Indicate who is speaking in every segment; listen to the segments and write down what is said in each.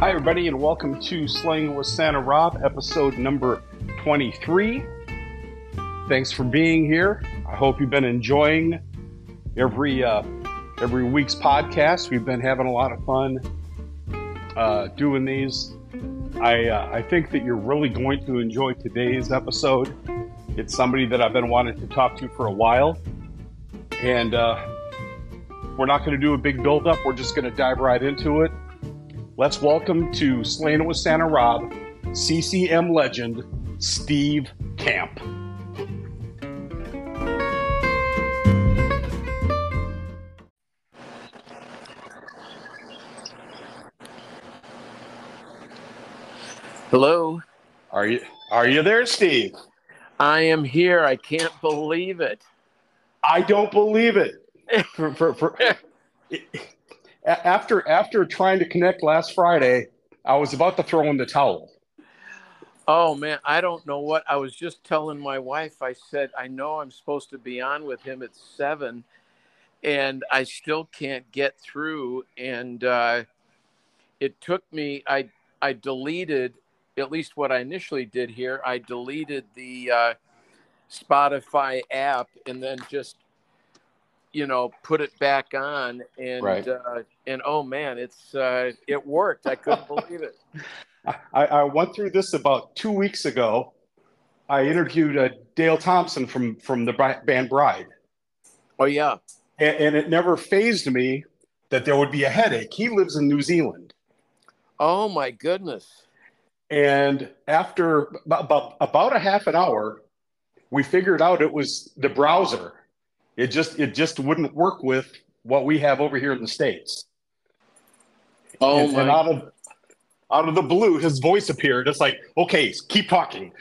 Speaker 1: Hi, everybody, and welcome to Slaying with Santa Rob, episode number 23. Thanks for being here. I hope you've been enjoying every uh, every week's podcast. We've been having a lot of fun uh, doing these. I uh, I think that you're really going to enjoy today's episode. It's somebody that I've been wanting to talk to for a while, and uh, we're not going to do a big build up. We're just going to dive right into it. Let's welcome to Slaying It with Santa Rob, CCM legend Steve Camp.
Speaker 2: Hello.
Speaker 1: Are you are you there, Steve?
Speaker 2: I am here. I can't believe it.
Speaker 1: I don't believe it. For, for, for, after after trying to connect last Friday, I was about to throw in the towel.
Speaker 2: Oh man, I don't know what I was just telling my wife. I said I know I'm supposed to be on with him at seven, and I still can't get through. And uh, it took me. I I deleted at least what I initially did here. I deleted the uh, Spotify app and then just you know put it back on and
Speaker 1: Right.
Speaker 2: uh, and oh man it's uh, it worked i couldn't believe it
Speaker 1: I, I went through this about two weeks ago. I interviewed uh, Dale Thompson from from the band Bride,
Speaker 2: oh yeah
Speaker 1: and, and it never phased me that there would be a headache. He lives in New Zealand,
Speaker 2: oh my goodness
Speaker 1: and after about, about about a half an hour, we figured out it was the browser. It just it just wouldn't work with what we have over here in the states.
Speaker 2: oh
Speaker 1: and,
Speaker 2: my
Speaker 1: and out of out of the blue, his voice appeared. It's like, okay, keep talking.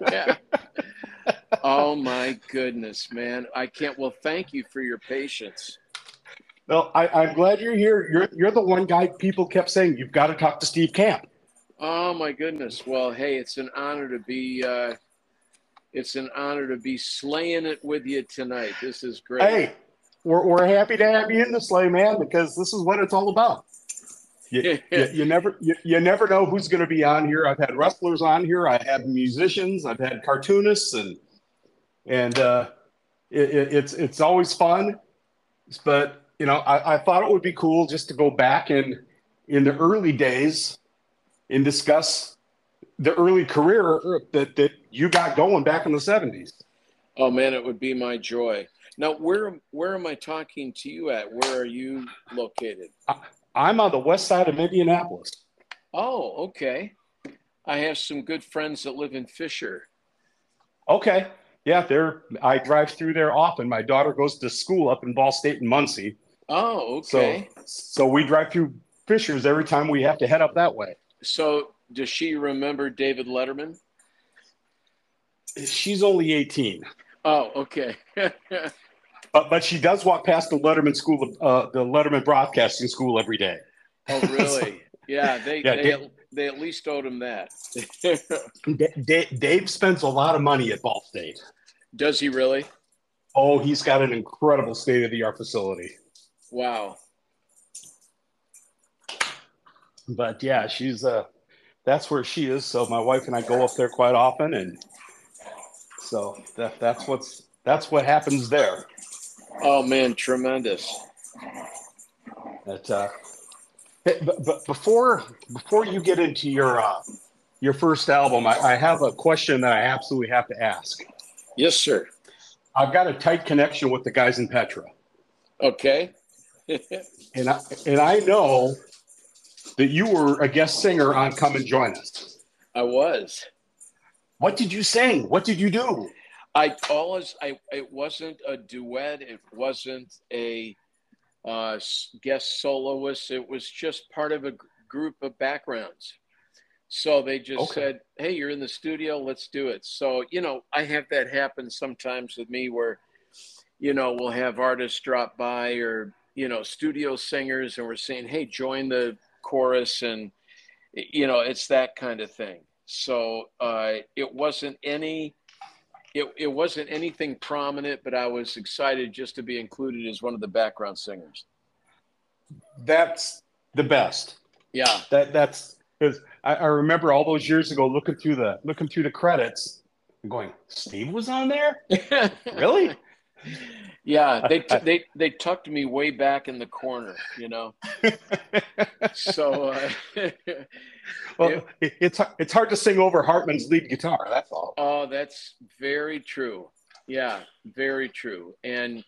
Speaker 2: Yeah. oh my goodness man i can't well thank you for your patience
Speaker 1: Well, I, I'm glad you're here. You're you're the one guy people kept saying you've got to talk to Steve Camp.
Speaker 2: oh my goodness well hey it's an honor to be uh it's an honor to be slaying it with you tonight this is great
Speaker 1: Hey, we're, we're happy to have you in the sleigh, man, because this is what it's all about. You, you, you never you, you never know who's going to be on here. I've had wrestlers on here. I have musicians. I've had cartoonists, and and uh, it, it, it's it's always fun. But you know, I, I thought it would be cool just to go back and in the early days and discuss the early career that that you got going back in the seventies.
Speaker 2: Oh man, it would be my joy. Now, where where am I talking to you at? Where are you located?
Speaker 1: I'm on the west side of Indianapolis.
Speaker 2: Oh, okay. I have some good friends that live in Fisher.
Speaker 1: Okay. Yeah, there. I drive through there often. My daughter goes to school up in Ball State and Muncie,
Speaker 2: Oh,
Speaker 1: so
Speaker 2: okay.
Speaker 1: so we drive through Fishers every time we have to head up that way.
Speaker 2: So, does she remember David Letterman?
Speaker 1: She's only 18,
Speaker 2: Oh, okay.
Speaker 1: but but she does walk past the Letterman school, uh, the Letterman Broadcasting School every day.
Speaker 2: oh, really? Yeah, they
Speaker 1: Yeah,
Speaker 2: they,
Speaker 1: Dave-
Speaker 2: at, they at least owed him that.
Speaker 1: Da- Da- Dave spends a lot of money at Ball State.
Speaker 2: Does he really?
Speaker 1: Oh, he's got an incredible state of the art facility.
Speaker 2: Wow.
Speaker 1: But yeah, she's uh, that's where she is. So my wife and I go up there quite often, and so that that's what's that's what happens there.
Speaker 2: Oh man, tremendous.
Speaker 1: That uh, but, but before before you get into your uh, your first album, I, I have a question that I absolutely have to ask.
Speaker 2: Yes, sir.
Speaker 1: I've got a tight connection with the guys in Petra,
Speaker 2: Okay.
Speaker 1: and I and I know that you were a guest singer on "Come and Join Us."
Speaker 2: I was.
Speaker 1: What did you sing? What did you do?
Speaker 2: I always I it wasn't a duet. It wasn't a uh, guest soloist. It was just part of a group of backgrounds. So they just
Speaker 1: Okay.
Speaker 2: said, "Hey, you're in the studio. Let's do it." So you know, I have that happen sometimes with me, where you know we'll have artists drop by or you know studio singers, and we're saying, "Hey, join the chorus," and you know, it's that kind of thing. So uh, it wasn't any it, it wasn't anything prominent, but I was excited just to be included as one of the background singers.
Speaker 1: That's the best.
Speaker 2: Yeah.
Speaker 1: That that's because I, I remember all those years ago looking through the looking through the credits and going, Steve was on there? really?
Speaker 2: Yeah, they t- they they tucked me way back in the corner, you know. so, uh,
Speaker 1: well, it, it's it's hard to sing over Hartman's lead guitar. That's all.
Speaker 2: Oh, that's very true. Yeah, very true. And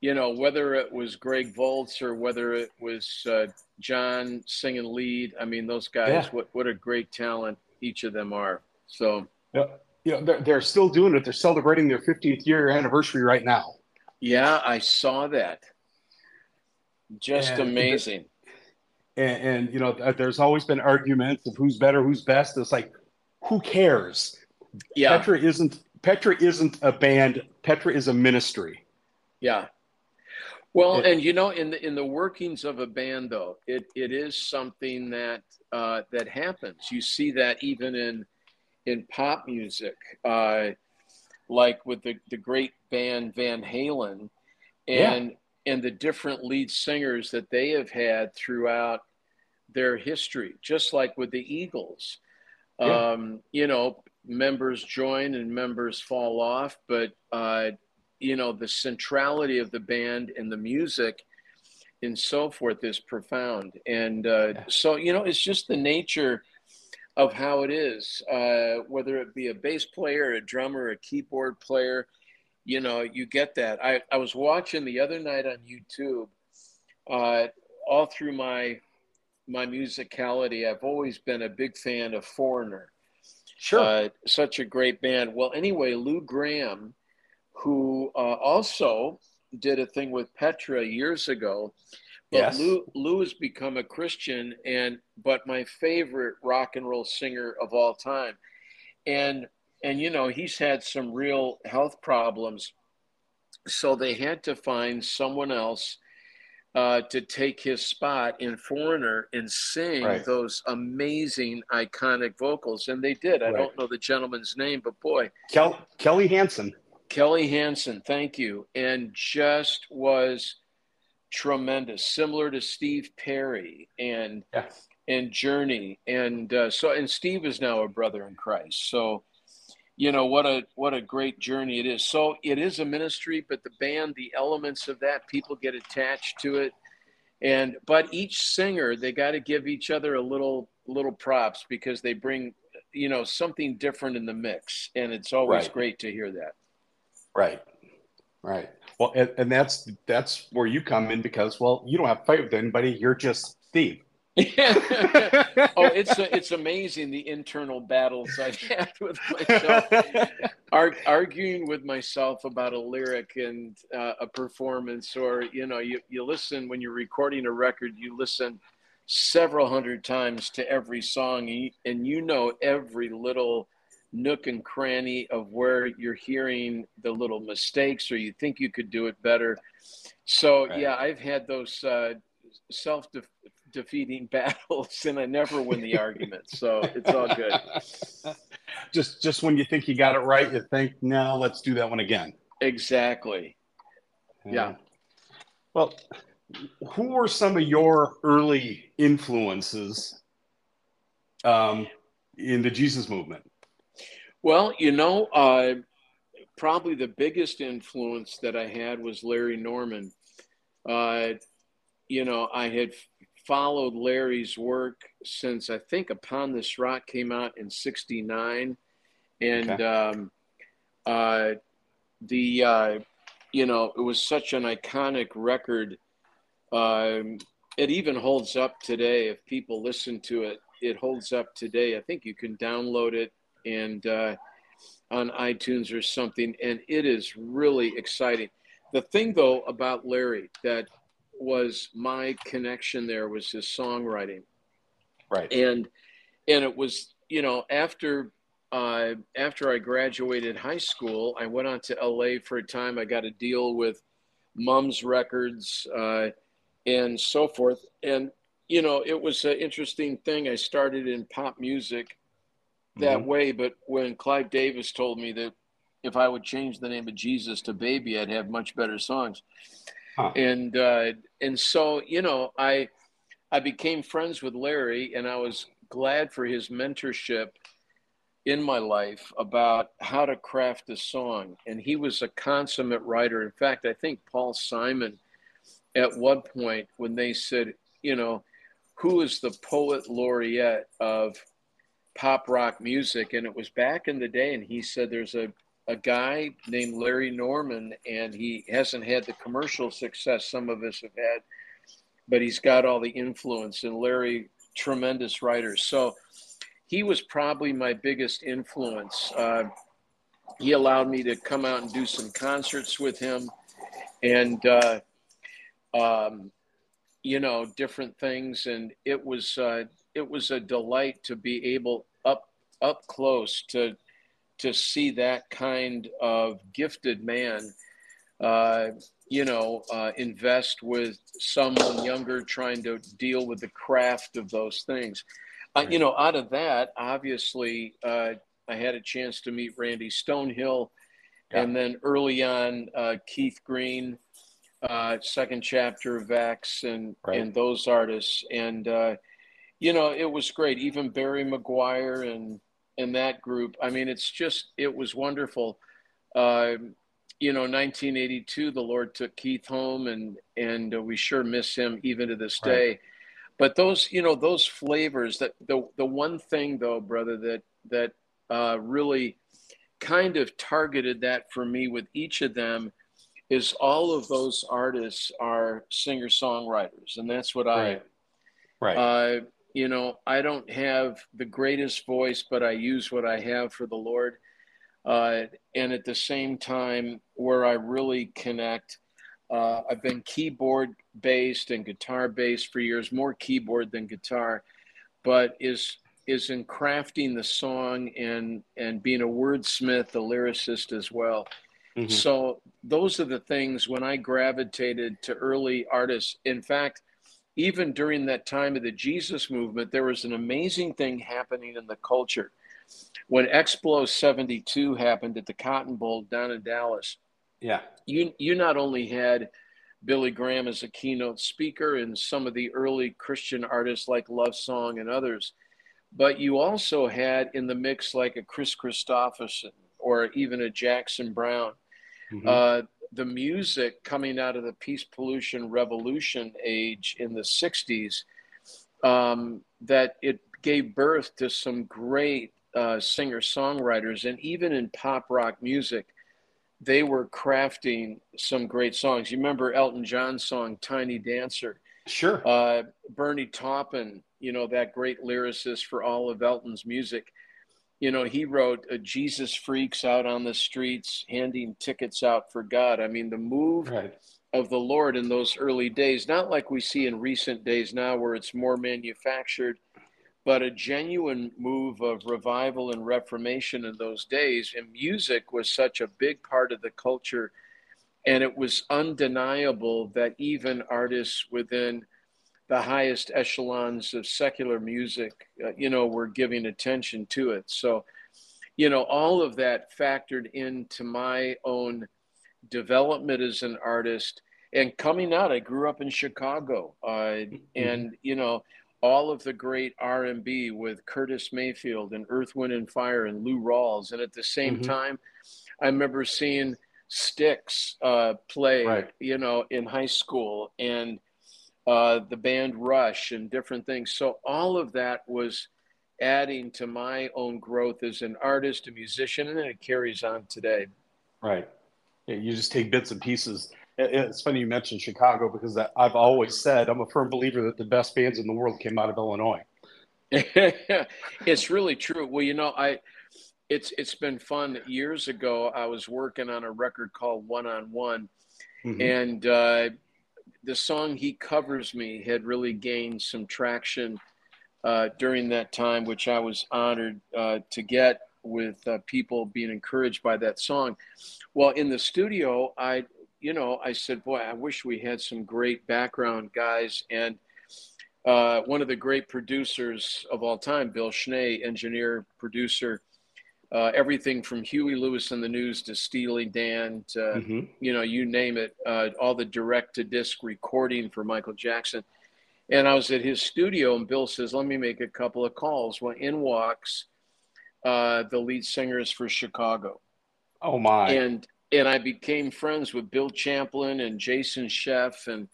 Speaker 2: you know, whether it was Greg Volz or whether it was uh, John singing lead, I mean, those guys, yeah. what what a great talent each of them are. So,
Speaker 1: yeah, you know, they're, they're still doing it. They're celebrating their 50th year anniversary right now.
Speaker 2: Yeah, I saw that. Just and amazing.
Speaker 1: and, and, you know, there's always been arguments of who's better, who's best. It's like, who cares? Yeah, Petra isn't Petra isn't a band. Petra is a ministry.
Speaker 2: Yeah. Well, and you know, in the in the workings of a band, though, it, it is something that uh, that happens. You see that even in in pop music. Uh, like with the, the great band Van Halen and yeah. and the different lead singers that they have had throughout their history, just like with the Eagles. Yeah. Um, you know, members join and members fall off, but uh, you know, the centrality of the band and the music and so forth is profound. And uh, yeah. so, you know, it's just the nature of how it is, uh, whether it be a bass player, a drummer, a keyboard player, you know, you get that. I, I was watching the other night on YouTube, uh, all through my my musicality, I've always been a big fan of Foreigner.
Speaker 1: Sure. Uh,
Speaker 2: such a great band. Well, anyway, Lou Gramm, who uh, also did a thing with Petra years ago, but yes. Lou, Lou has become a Christian and but my favorite rock and roll singer of all time. And and you know, he's had some real health problems. So they had to find someone else uh, to take his spot in Foreigner and sing right. those amazing, iconic vocals. And they did. I right. don't know the gentleman's name, but boy.
Speaker 1: Kel- Kelly Hansen.
Speaker 2: Kelly Hansen, thank you. And just was tremendous, similar to Steve Perry and yes. and Journey, and uh, so and Steve is now a brother in Christ. So, you know what a what a great journey it is. So it is a ministry, but the band, the elements of that, people get attached to it, and but each singer they got to give each other a little little props because they bring you know something different in the mix, and it's always right. great to hear that.
Speaker 1: Right. Right. Well, and, and, that's that's where you come in because well, you don't have to fight with anybody. You're just Steve.
Speaker 2: oh, it's it's amazing the internal battles I've had with myself, Ar- arguing with myself about a lyric and uh, a performance, or you know, you you listen when you're recording a record, you listen several hundred times to every song, and you know every little nook and cranny of where you're hearing the little mistakes or you think you could do it better. So right. yeah, I've had those uh, self defeating battles, and I never win the argument. So it's all good.
Speaker 1: just just when you think you got it right, you think, no, let's do that one again.
Speaker 2: Exactly. Yeah.
Speaker 1: Well, who were some of your early influences um, in the Jesus movement?
Speaker 2: Well, you know, uh, probably the biggest influence that I had was Larry Norman. Uh, you know, I had followed Larry's work since I think Upon This Rock came out in '69, and okay. um, uh, the uh, you know it was such an iconic record. Um, it even holds up today. If people listen to it, it holds up today. I think you can download it and uh, on iTunes or something, and it is really exciting. The thing though about Larry that was my connection there was his songwriting,
Speaker 1: right?
Speaker 2: And and it was you know after uh, after I graduated high school, I went on to LA for a time. I got a deal with Mums Records uh, and so forth, and you know it was an interesting thing. I started in pop music that mm-hmm. way. But when Clive Davis told me that if I would change the name of Jesus to Baby, I'd have much better songs. Huh. And uh, and so you know, I I became friends with Larry, and I was glad for his mentorship in my life about how to craft a song. And he was a consummate writer. In fact, I think Paul Simon, at one point, when they said, you know, who is the poet laureate of pop rock music? And it was back in the day, and he said, there's a a guy named Larry Norman, and he hasn't had the commercial success some of us have had, but he's got all the influence. And Larry, tremendous writer. So he was probably my biggest influence. Uh, he allowed me to come out and do some concerts with him, and uh, um, you know different things. And it was uh, it was a delight to be able up up close to to see that kind of gifted man, uh, you know, uh, invest with someone younger trying to deal with the craft of those things. Uh, you know, out of that, obviously, uh, I had a chance to meet Randy Stonehill, yeah. and then early on, uh, Keith Green, uh, second chapter of Acts, and right. and those artists, and you know, it was great. Even Barry McGuire and in that group. I mean, it's just it was wonderful. Uh, you know, 1982, the Lord took Keith home, and and uh, we sure miss him even to this day. Right. But those, you know, those flavors. That the the one thing though, brother, that that uh, really kind of targeted that for me with each of them is all of those artists are singer songwriters, and that's what right. I am. Right. Uh, you know, I don't have the greatest voice, but I use what I have for the Lord. Uh, and at the same time, where I really connect, uh, I've been keyboard based and guitar based for years, more keyboard than guitar, but is is in crafting the song and and being a wordsmith, a lyricist as well. Mm-hmm. So those are the things when I gravitated to early artists. In fact, even during that time of the Jesus movement, there was an amazing thing happening in the culture. When Explo 72 happened at the Cotton Bowl down in Dallas,
Speaker 1: yeah,
Speaker 2: you you not only had Billy Graham as a keynote speaker and some of the early Christian artists like Love Song and others, but you also had in the mix like a Kris Kristofferson or even a Jackson Browne. Mm-hmm. Uh, the music coming out of the peace pollution revolution age in the 60s um, that it gave birth to some great uh, singer songwriters and even in pop rock music they were crafting some great songs. You remember elton john's song tiny dancer?
Speaker 1: Sure.
Speaker 2: Uh, bernie taupin you know that great lyricist for all of elton's music you know, he wrote uh, Jesus freaks out on the streets, handing tickets out for God. I mean, the move right. of the Lord in those early days, not like we see in recent days now where it's more manufactured, but a genuine move of revival and reformation in those days. And music was such a big part of the culture. And it was undeniable that even artists within the highest echelons of secular music, uh, you know, were giving attention to it. So, you know, all of that factored into my own development as an artist. And coming out, I grew up in Chicago, uh, mm-hmm. and you know, all of the great R&B with Curtis Mayfield and Earth, Wind and Fire and Lou Rawls. And at the same mm-hmm. time, I remember seeing Styx uh, play, right. you know, in high school and uh, the band Rush and different things. So all of that was adding to my own growth as an artist, a musician, and then it carries on today.
Speaker 1: Right. Yeah, you just take bits and pieces. It's funny you mentioned Chicago because I've always said I'm a firm believer that the best bands in the world came out of Illinois.
Speaker 2: it's really true. Well, you know, I it's it's been fun. Years ago, I was working on a record called One on One, mm-hmm. and uh, the song "He Covers Me" had really gained some traction uh, during that time, which I was honored uh, to get with uh, people being encouraged by that song. Well, in the studio, I, you know, I said, "Boy, I wish we had some great background guys." And uh, one of the great producers of all time, Bill Schnee, engineer producer, uh, everything from Huey Lewis and the News to Steely Dan to mm-hmm. you know you name it, uh, all the direct to disc recording for Michael Jackson. And I was at his studio, and Bill says, "Let me make a couple of calls." Well, in walks uh, the lead singers for Chicago.
Speaker 1: Oh my!
Speaker 2: And and I became friends with Bill Champlin and Jason Scheff, and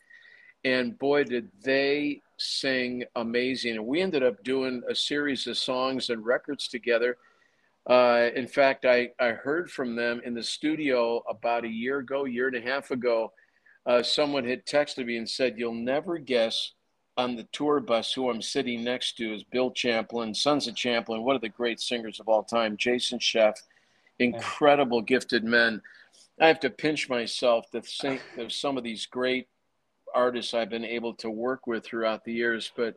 Speaker 2: and boy, did they sing amazing! And we ended up doing a series of songs and records together. Uh, in fact, I, I heard from them in the studio about a year ago, year and a half ago. Uh, someone had texted me and said, You'll never guess on the tour bus who I'm sitting next to is Bill Champlin, Sons of Champlin, one of the great singers of all time, Jason Scheff, incredible gifted men. I have to pinch myself to think of some of these great artists I've been able to work with throughout the years, but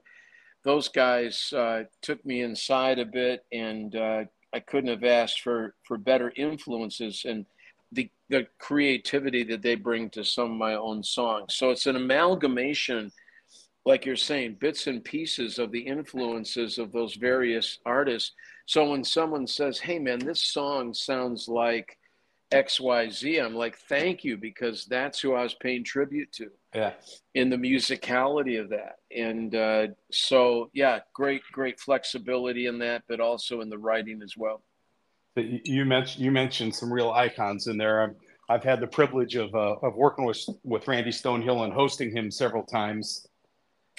Speaker 2: those guys uh, took me inside a bit, and uh, I couldn't have asked for for better influences and the the creativity that they bring to some of my own songs. So it's an amalgamation like you're saying, bits and pieces of the influences of those various artists. So when someone says, hey, man, this song sounds like XYZ, I'm like, thank you, because that's who I was paying tribute to.
Speaker 1: Yeah.
Speaker 2: In the musicality of that. And uh, so, yeah, great, great flexibility in that, but also in the writing as well.
Speaker 1: You mentioned you mentioned some real icons in there. I've, I've had the privilege of uh, of working with with Randy Stonehill and hosting him several times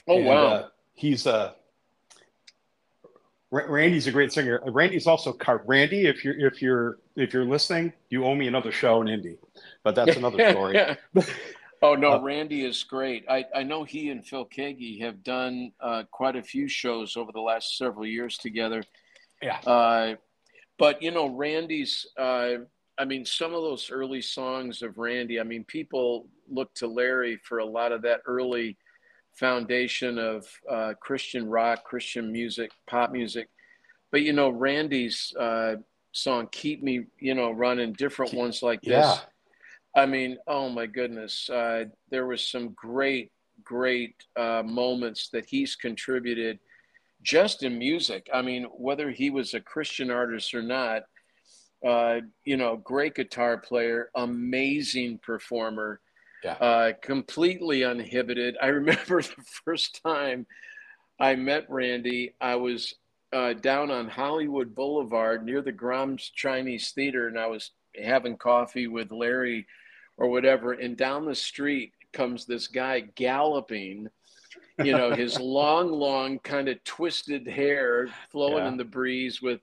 Speaker 2: Oh and, wow! Uh,
Speaker 1: he's a uh, Randy's a great singer. Randy's also car. Randy, if you're if you're if you're listening, you owe me another show in Indy, but that's another story.
Speaker 2: oh no, uh, Randy is great. I I know he and Phil Keaggy have done uh, quite a few shows over the last several years together.
Speaker 1: Yeah. Uh,
Speaker 2: but you know, Randy's. Uh, I mean, some of those early songs of Randy. I mean, people look to Larry for a lot of that early foundation of uh, Christian rock, Christian music, pop music. But you know, Randy's uh, song "Keep Me," you know, running different ones like this. Yeah. I mean, oh my goodness, uh, there was some great, great uh, moments that he's contributed just in music. I mean, whether he was a Christian artist or not, uh, you know, great guitar player, amazing performer
Speaker 1: yeah. uh,
Speaker 2: completely uninhibited. I remember the first time I met Randy, I was uh, down on Hollywood Boulevard near the Grauman's Chinese Theater, and I was having coffee with Larry or whatever. And down the street comes this guy galloping, you know, his long, long, kind of twisted hair flowing yeah. in the breeze with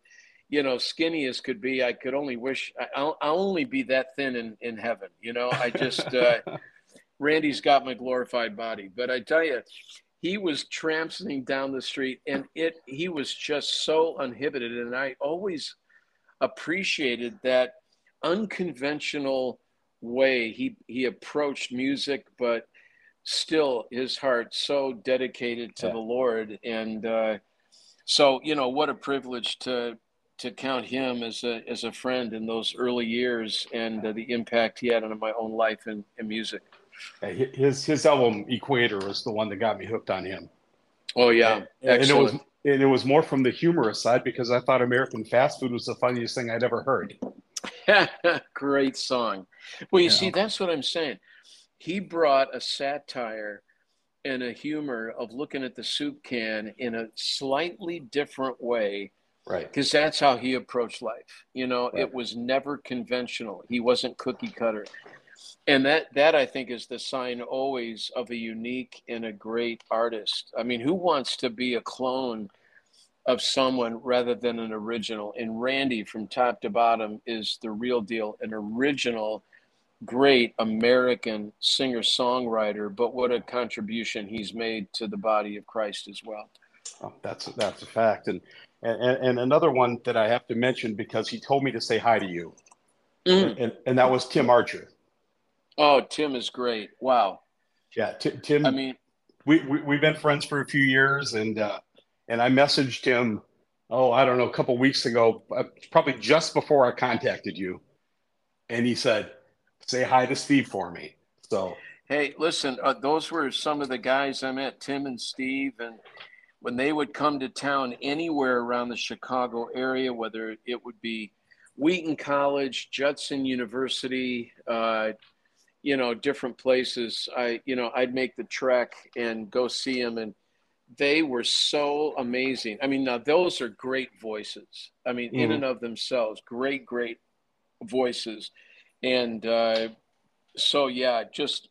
Speaker 2: you know, skinny as could be. I could only wish I'll, I'll only be that thin in, in heaven. You know, I just, uh, Randy's got my glorified body, but I tell you, he was tramping down the street and it, he was just so uninhibited. And I always appreciated that unconventional way he, he approached music, but still his heart so dedicated to yeah. the Lord. And, uh, so, you know, what a privilege to to count him as a as a friend in those early years and uh, the impact he had on my own life and, and music.
Speaker 1: His his album Equator was the one that got me hooked on him.
Speaker 2: Oh yeah,
Speaker 1: and, and it was and it was more from the humorous side because I thought American fast food was the funniest thing I'd ever heard.
Speaker 2: Great song. Well, you yeah. see, that's what I'm saying. He brought a satire and a humor of looking at the soup can in a slightly different way
Speaker 1: Right.
Speaker 2: Because that's how he approached life. You know, right. it was never conventional. He wasn't cookie cutter. And that that I think is the sign always of a unique and a great artist. I mean, who wants to be a clone of someone rather than an original? And Randy from top to bottom is the real deal, an original great American singer songwriter, but what a contribution he's made to the body of Christ as well.
Speaker 1: Oh, that's that's a fact, and and, and another one that I have to mention because he told me to say hi to you, mm. and, and that was Tim Archer.
Speaker 2: Oh, Tim is great! Wow.
Speaker 1: Yeah, T- Tim. I mean, we, we we've been friends for a few years, and uh, and I messaged him. Oh, I don't know, a couple weeks ago, uh, probably just before I contacted you, and he said, "Say hi to Steve for me." So.
Speaker 2: Hey, listen, uh, those were some of the guys I met, Tim and Steve, and when they would come to town anywhere around the Chicago area, whether it would be Wheaton College, Judson University, uh, you know, different places. I, you know, I'd make the trek and go see them. And they were so amazing. I mean, now those are great voices. I mean, mm-hmm. in and of themselves, great, great voices. And uh, so, yeah, just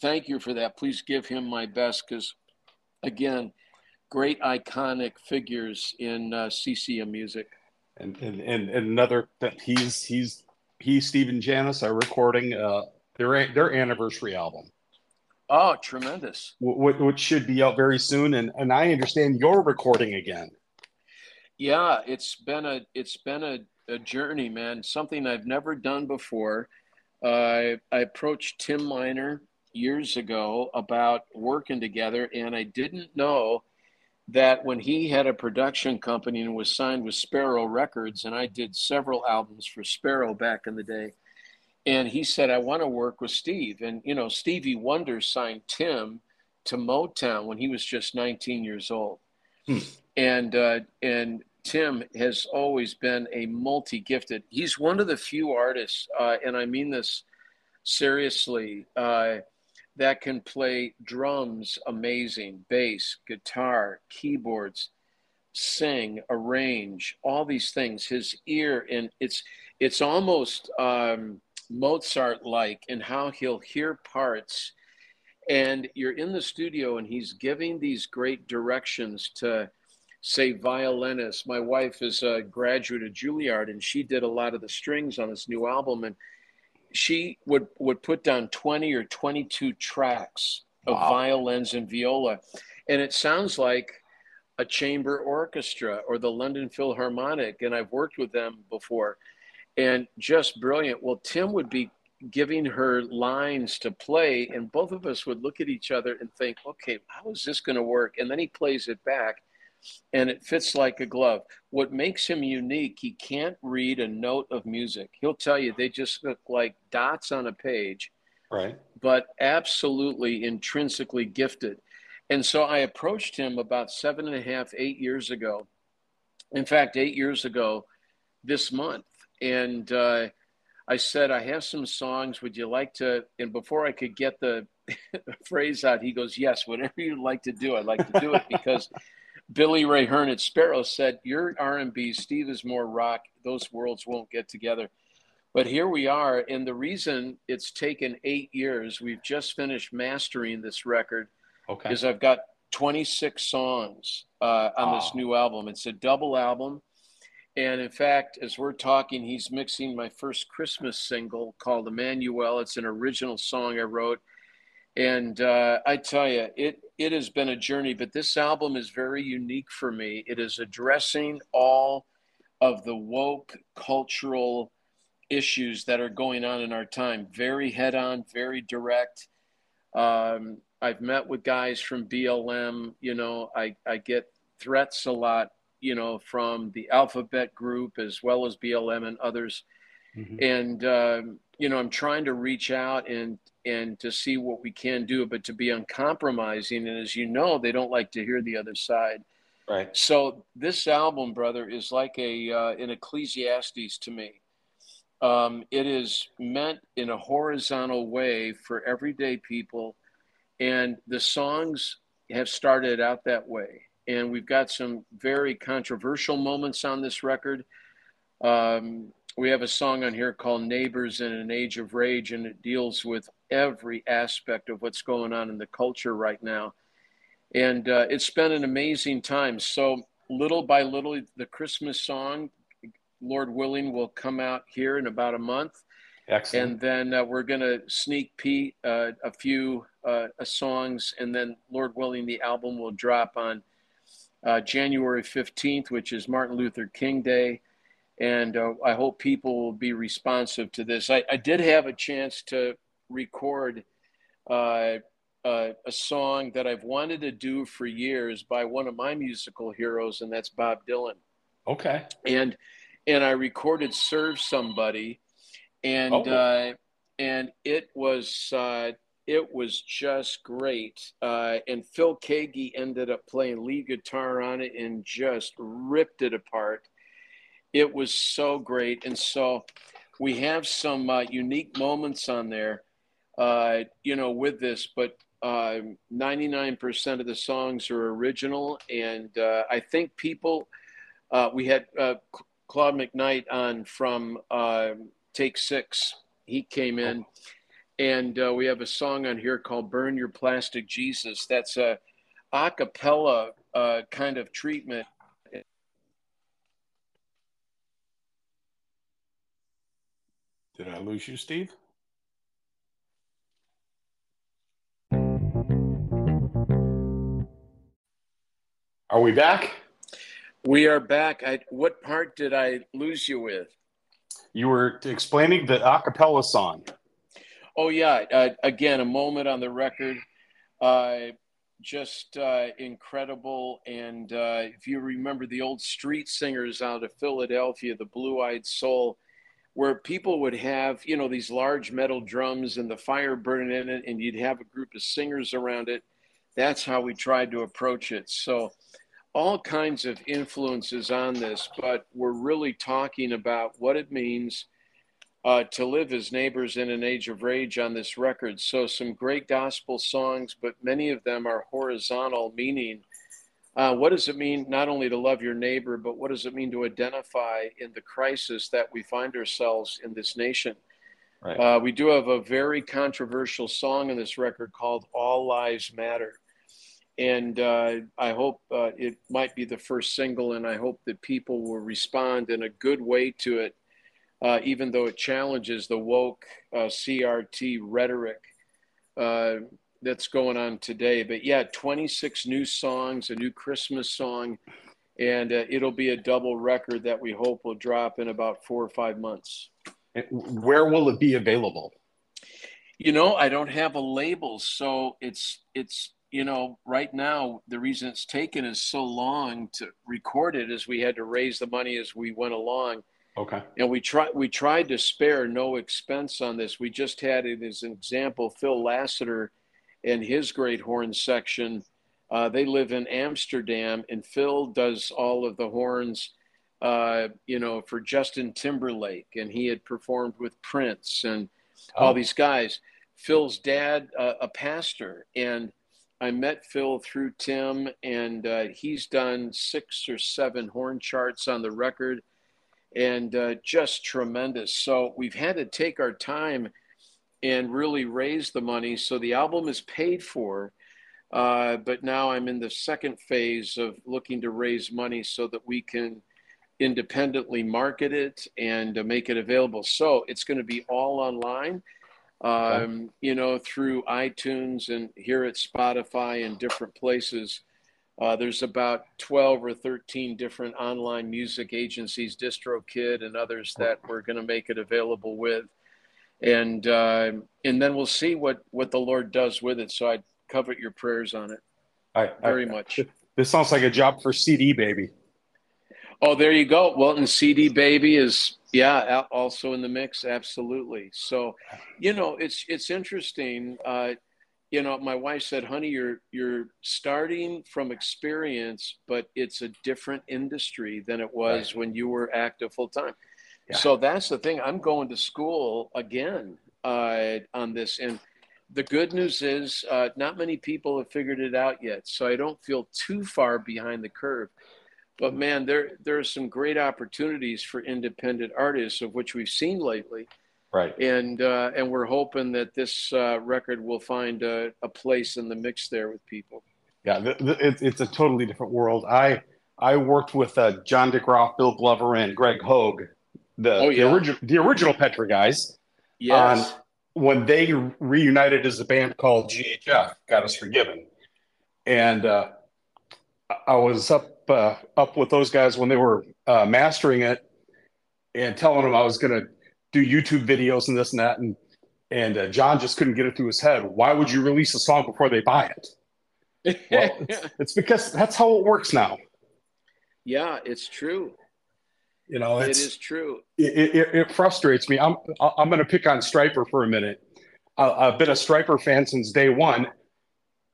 Speaker 2: thank you for that. Please give him my best because, again, great iconic figures in uh, CCM music.
Speaker 1: And, and, and, another that he's he's he Stephen Janice are recording uh, their their anniversary album.
Speaker 2: Oh, tremendous!
Speaker 1: Which should be out very soon, and and I understand you're recording again.
Speaker 2: Yeah, it's been a it's been a, a journey, man. Something I've never done before. Uh, I approached Tim Miner years ago about working together, and I didn't know that when he had a production company and was signed with Sparrow Records, and I did several albums for Sparrow back in the day and he said, I want to work with Steve. And, you know, Stevie Wonder signed Tim to Motown when he was just 19 years old. Hmm. And, uh, and Tim has always been a multi gifted, he's one of the few artists, uh, and I mean this seriously, uh, that can play drums amazing, bass, guitar, keyboards, sing, arrange, all these things. His ear, and it's, it's almost, um, Mozart like in how he'll hear parts. And you're in the studio and he's giving these great directions to say violinists my wife is a graduate of juilliard and she did a lot of the strings on this new album. And she would would put down 20 or 22 tracks of wow. violins and viola. And it sounds like a chamber orchestra or the london philharmonic. And i've worked with them before and just brilliant. Well, Tim would be giving her lines to play, and both of us would look at each other and think, okay, how is this going to work? And then he plays it back, and it fits like a glove. What makes him unique, he can't read a note of music. He'll tell you they just look like dots on a page,
Speaker 1: right?
Speaker 2: But absolutely intrinsically gifted. And so I approached him about seven and a half, eight years ago. In fact, eight years ago this month and uh, I said, I have some songs. Would you like to? And before I could get the phrase out, he goes, Yes, whatever you'd like to do, I'd like to do it because Billy Ray Hearn at Sparrow said, You're R&B, Steve is more rock. Those worlds won't get together. But here we are. And the reason it's taken eight years, we've just finished mastering this record, okay. is I've got 26 songs uh, on oh. this new album. It's a double album. And in fact, as we're talking, he's mixing my first Christmas single called Emmanuel. It's an original song I wrote. And uh, I tell you, it, it has been a journey, but this album is very unique for me. It is addressing all of the woke cultural issues that are going on in our time. Very head on, very direct. Um, I've met with guys from BLM. You know, I, I get threats a lot you know, from the Alphabet Group as well as BLM and others. Mm-hmm. And um, you know, I'm trying to reach out and and to see what we can do, but to be uncompromising. And as you know, they don't like to hear the other side.
Speaker 1: Right.
Speaker 2: So this album, brother, is like a uh, an Ecclesiastes to me. Um, it is meant in a horizontal way for everyday people, and the songs have started out that way and we've got some very controversial moments on this record. Um, we have a song on here called Neighbors in an Age of Rage, and it deals with every aspect of what's going on in the culture right now. And uh, it's been an amazing time. So, little by little, the Christmas song, Lord willing, will come out here in about a month.
Speaker 1: Excellent.
Speaker 2: And then uh, we're going to sneak peek uh, a few uh, songs, and then, Lord willing, the album will drop on uh, January 15th, which is Martin Luther King Day. And uh, I hope people will be responsive to this. I, I did have a chance to record uh, uh, a song that I've wanted to do for years by one of my musical heroes, and that's Bob Dylan.
Speaker 1: Okay.
Speaker 2: And and I recorded "Serve Somebody," and oh. uh, and it was uh, it was just great. Uh, and Phil Keaggy ended up playing lead guitar on it and just ripped it apart. It was so great. And so we have some uh, unique moments on there. uh, you know, with this, but uh, 99% of the songs are original. And uh, I think people, uh, we had uh, Claude McKnight on from um, Take Six. He came in, and uh, we have a song on here called "Burn Your Plastic Jesus." That's a a cappella uh, kind of treatment.
Speaker 1: Did I lose you, Steve? Are we back?
Speaker 2: We are back. I, what part did I lose you with?
Speaker 1: You were explaining the a cappella song.
Speaker 2: Oh, yeah. Uh, again, a moment on the record. Uh, just uh, incredible. And uh, if you remember the old street singers out of Philadelphia, the Blue Eyed Soul, where people would have, you know, these large metal drums and the fire burning in it, and you'd have a group of singers around it. That's how we tried to approach it. So, all kinds of influences on this, but we're really talking about what it means uh, to live as neighbors in an age of rage on this record. So, some great gospel songs, but many of them are horizontal, meaning uh, what does it mean not only to love your neighbor, but what does it mean to identify in the crisis that we find ourselves in this nation? Right. Uh, we do have a very controversial song in this record called All Lives Matter and uh, I hope uh, it might be the first single, and I hope that people will respond in a good way to it, uh, even though it challenges the woke uh, CRT rhetoric uh, that's going on today. But yeah, 26 new songs, a new Christmas song, and uh, it'll be a double record that we hope will drop in about four or five months.
Speaker 1: Where will it be available?
Speaker 2: You know, I don't have a label, so it's it's you know, right now, the reason it's taken is so long to record it is we had to raise the money as we went along.
Speaker 1: Okay.
Speaker 2: And we tried we tried to spare no expense on this. We just had it as an example, Phil Lassiter and his great horn section. Uh, they live in Amsterdam, and Phil does all of the horns, uh, you know, for Justin Timberlake, and he had performed with Prince and oh. all these guys. Phil's dad, uh, a pastor, and I met Phil through Tim, and uh, he's done six or seven horn charts on the record, and uh, just tremendous. So we've had to take our time and really raise the money. So the album is paid for, uh, but now I'm in the second phase of looking to raise money so that we can independently market it and uh, make it available. So it's going to be all online um, you know, through iTunes and here at Spotify and different places. Uh, there's about 12 or 13 different online music agencies, DistroKid and others that we're going to make it available with. And uh, and then we'll see what, what the Lord does with it. So I covet your prayers on it
Speaker 1: I,
Speaker 2: very
Speaker 1: I,
Speaker 2: much.
Speaker 1: This sounds like a job for CD Baby.
Speaker 2: Oh, there you go. Well, and CD Baby is yeah, also in the mix, absolutely. So, you know, it's it's interesting. Uh, you know, my wife said, "Honey, you're you're starting from experience, but it's a different industry than it was right. when you were active full time." Yeah. So that's the thing. I'm going to school again uh, on this, and the good news is, uh, not many people have figured it out yet. So I don't feel too far behind the curve. But man, there there are some great opportunities for independent artists, of which we've seen lately.
Speaker 1: Right.
Speaker 2: And uh, and we're hoping that this uh, record will find a, a, place in the mix there with people.
Speaker 1: Yeah, the, it, it's a totally different world. I I worked with uh, John DeGroff, Bill Glover, and Greg Hogue, the, oh, yeah. the original the original Petra guys.
Speaker 2: Yes.
Speaker 1: when they reunited as a band called GHF, Got Us Forgiven, and uh, I was up uh, up with those guys when they were uh, mastering it and telling them I was going to do YouTube videos and this and that. And, and uh, John just couldn't get it through his head. Why would you release a song before they buy it? Well, it's, it's, because that's how it works now.
Speaker 2: Yeah, it's true.
Speaker 1: You know,
Speaker 2: it is true.
Speaker 1: It, it, it frustrates me. I'm I'm going to pick on Stryper for a minute. I've been a Stryper fan since day one,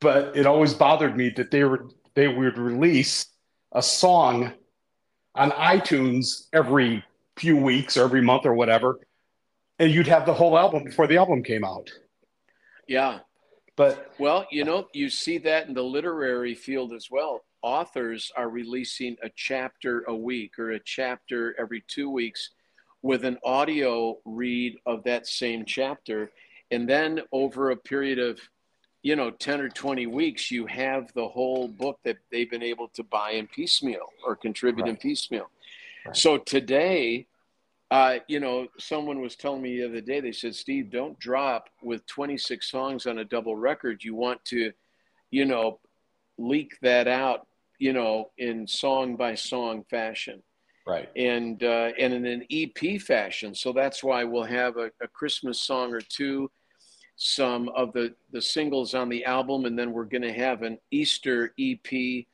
Speaker 1: but it always bothered me that they were they would release a song on iTunes every few weeks or every month or whatever, and you'd have the whole album before the album came out.
Speaker 2: Yeah.
Speaker 1: But
Speaker 2: well, you know, you see that in the literary field as well. Authors are releasing a chapter a week or a chapter every two weeks with an audio read of that same chapter. And then over a period of, you know, 10 or 20 weeks, you have the whole book that they've been able to buy in piecemeal or contribute right. in piecemeal. Right. So today, uh, you know, someone was telling me the other day, they said, Steve, don't drop with 26 songs on a double record. You want to, you know, leak that out, you know, in song by song fashion.
Speaker 1: Right.
Speaker 2: And, uh, and in an EP fashion. So that's why we'll have a, a Christmas song or two, some of the, the singles on the album, and then we're going to have an Easter EP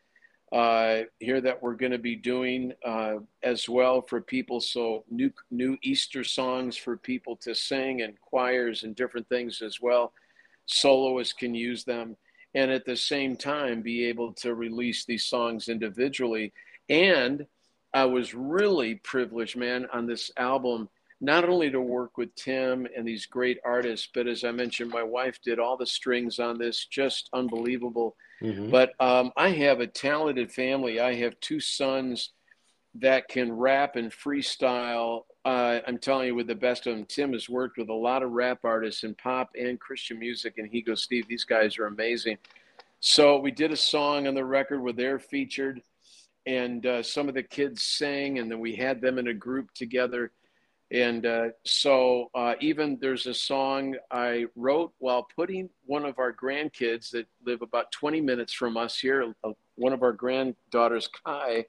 Speaker 2: uh, here that we're going to be doing uh, as well for people. So new new Easter songs for people to sing and choirs and different things as well. Soloists can use them, and at the same time be able to release these songs individually. And I was really privileged, man, on this album. Not only to work with Tim and these great artists, but as I mentioned, my wife did all the strings on this, just unbelievable Mm-hmm. But um, I have a talented family. I have two sons that can rap and freestyle. Uh, I'm telling you, with the best of them. Tim has worked with a lot of rap artists in pop and Christian music, and he goes, Steve, these guys are amazing. So we did a song on the record where they're featured, and uh, some of the kids sang, and then we had them in a group together and uh, so, uh, even there's a song I wrote while putting one of our grandkids that live about 20 minutes from us here, uh, one of our granddaughters, Kai,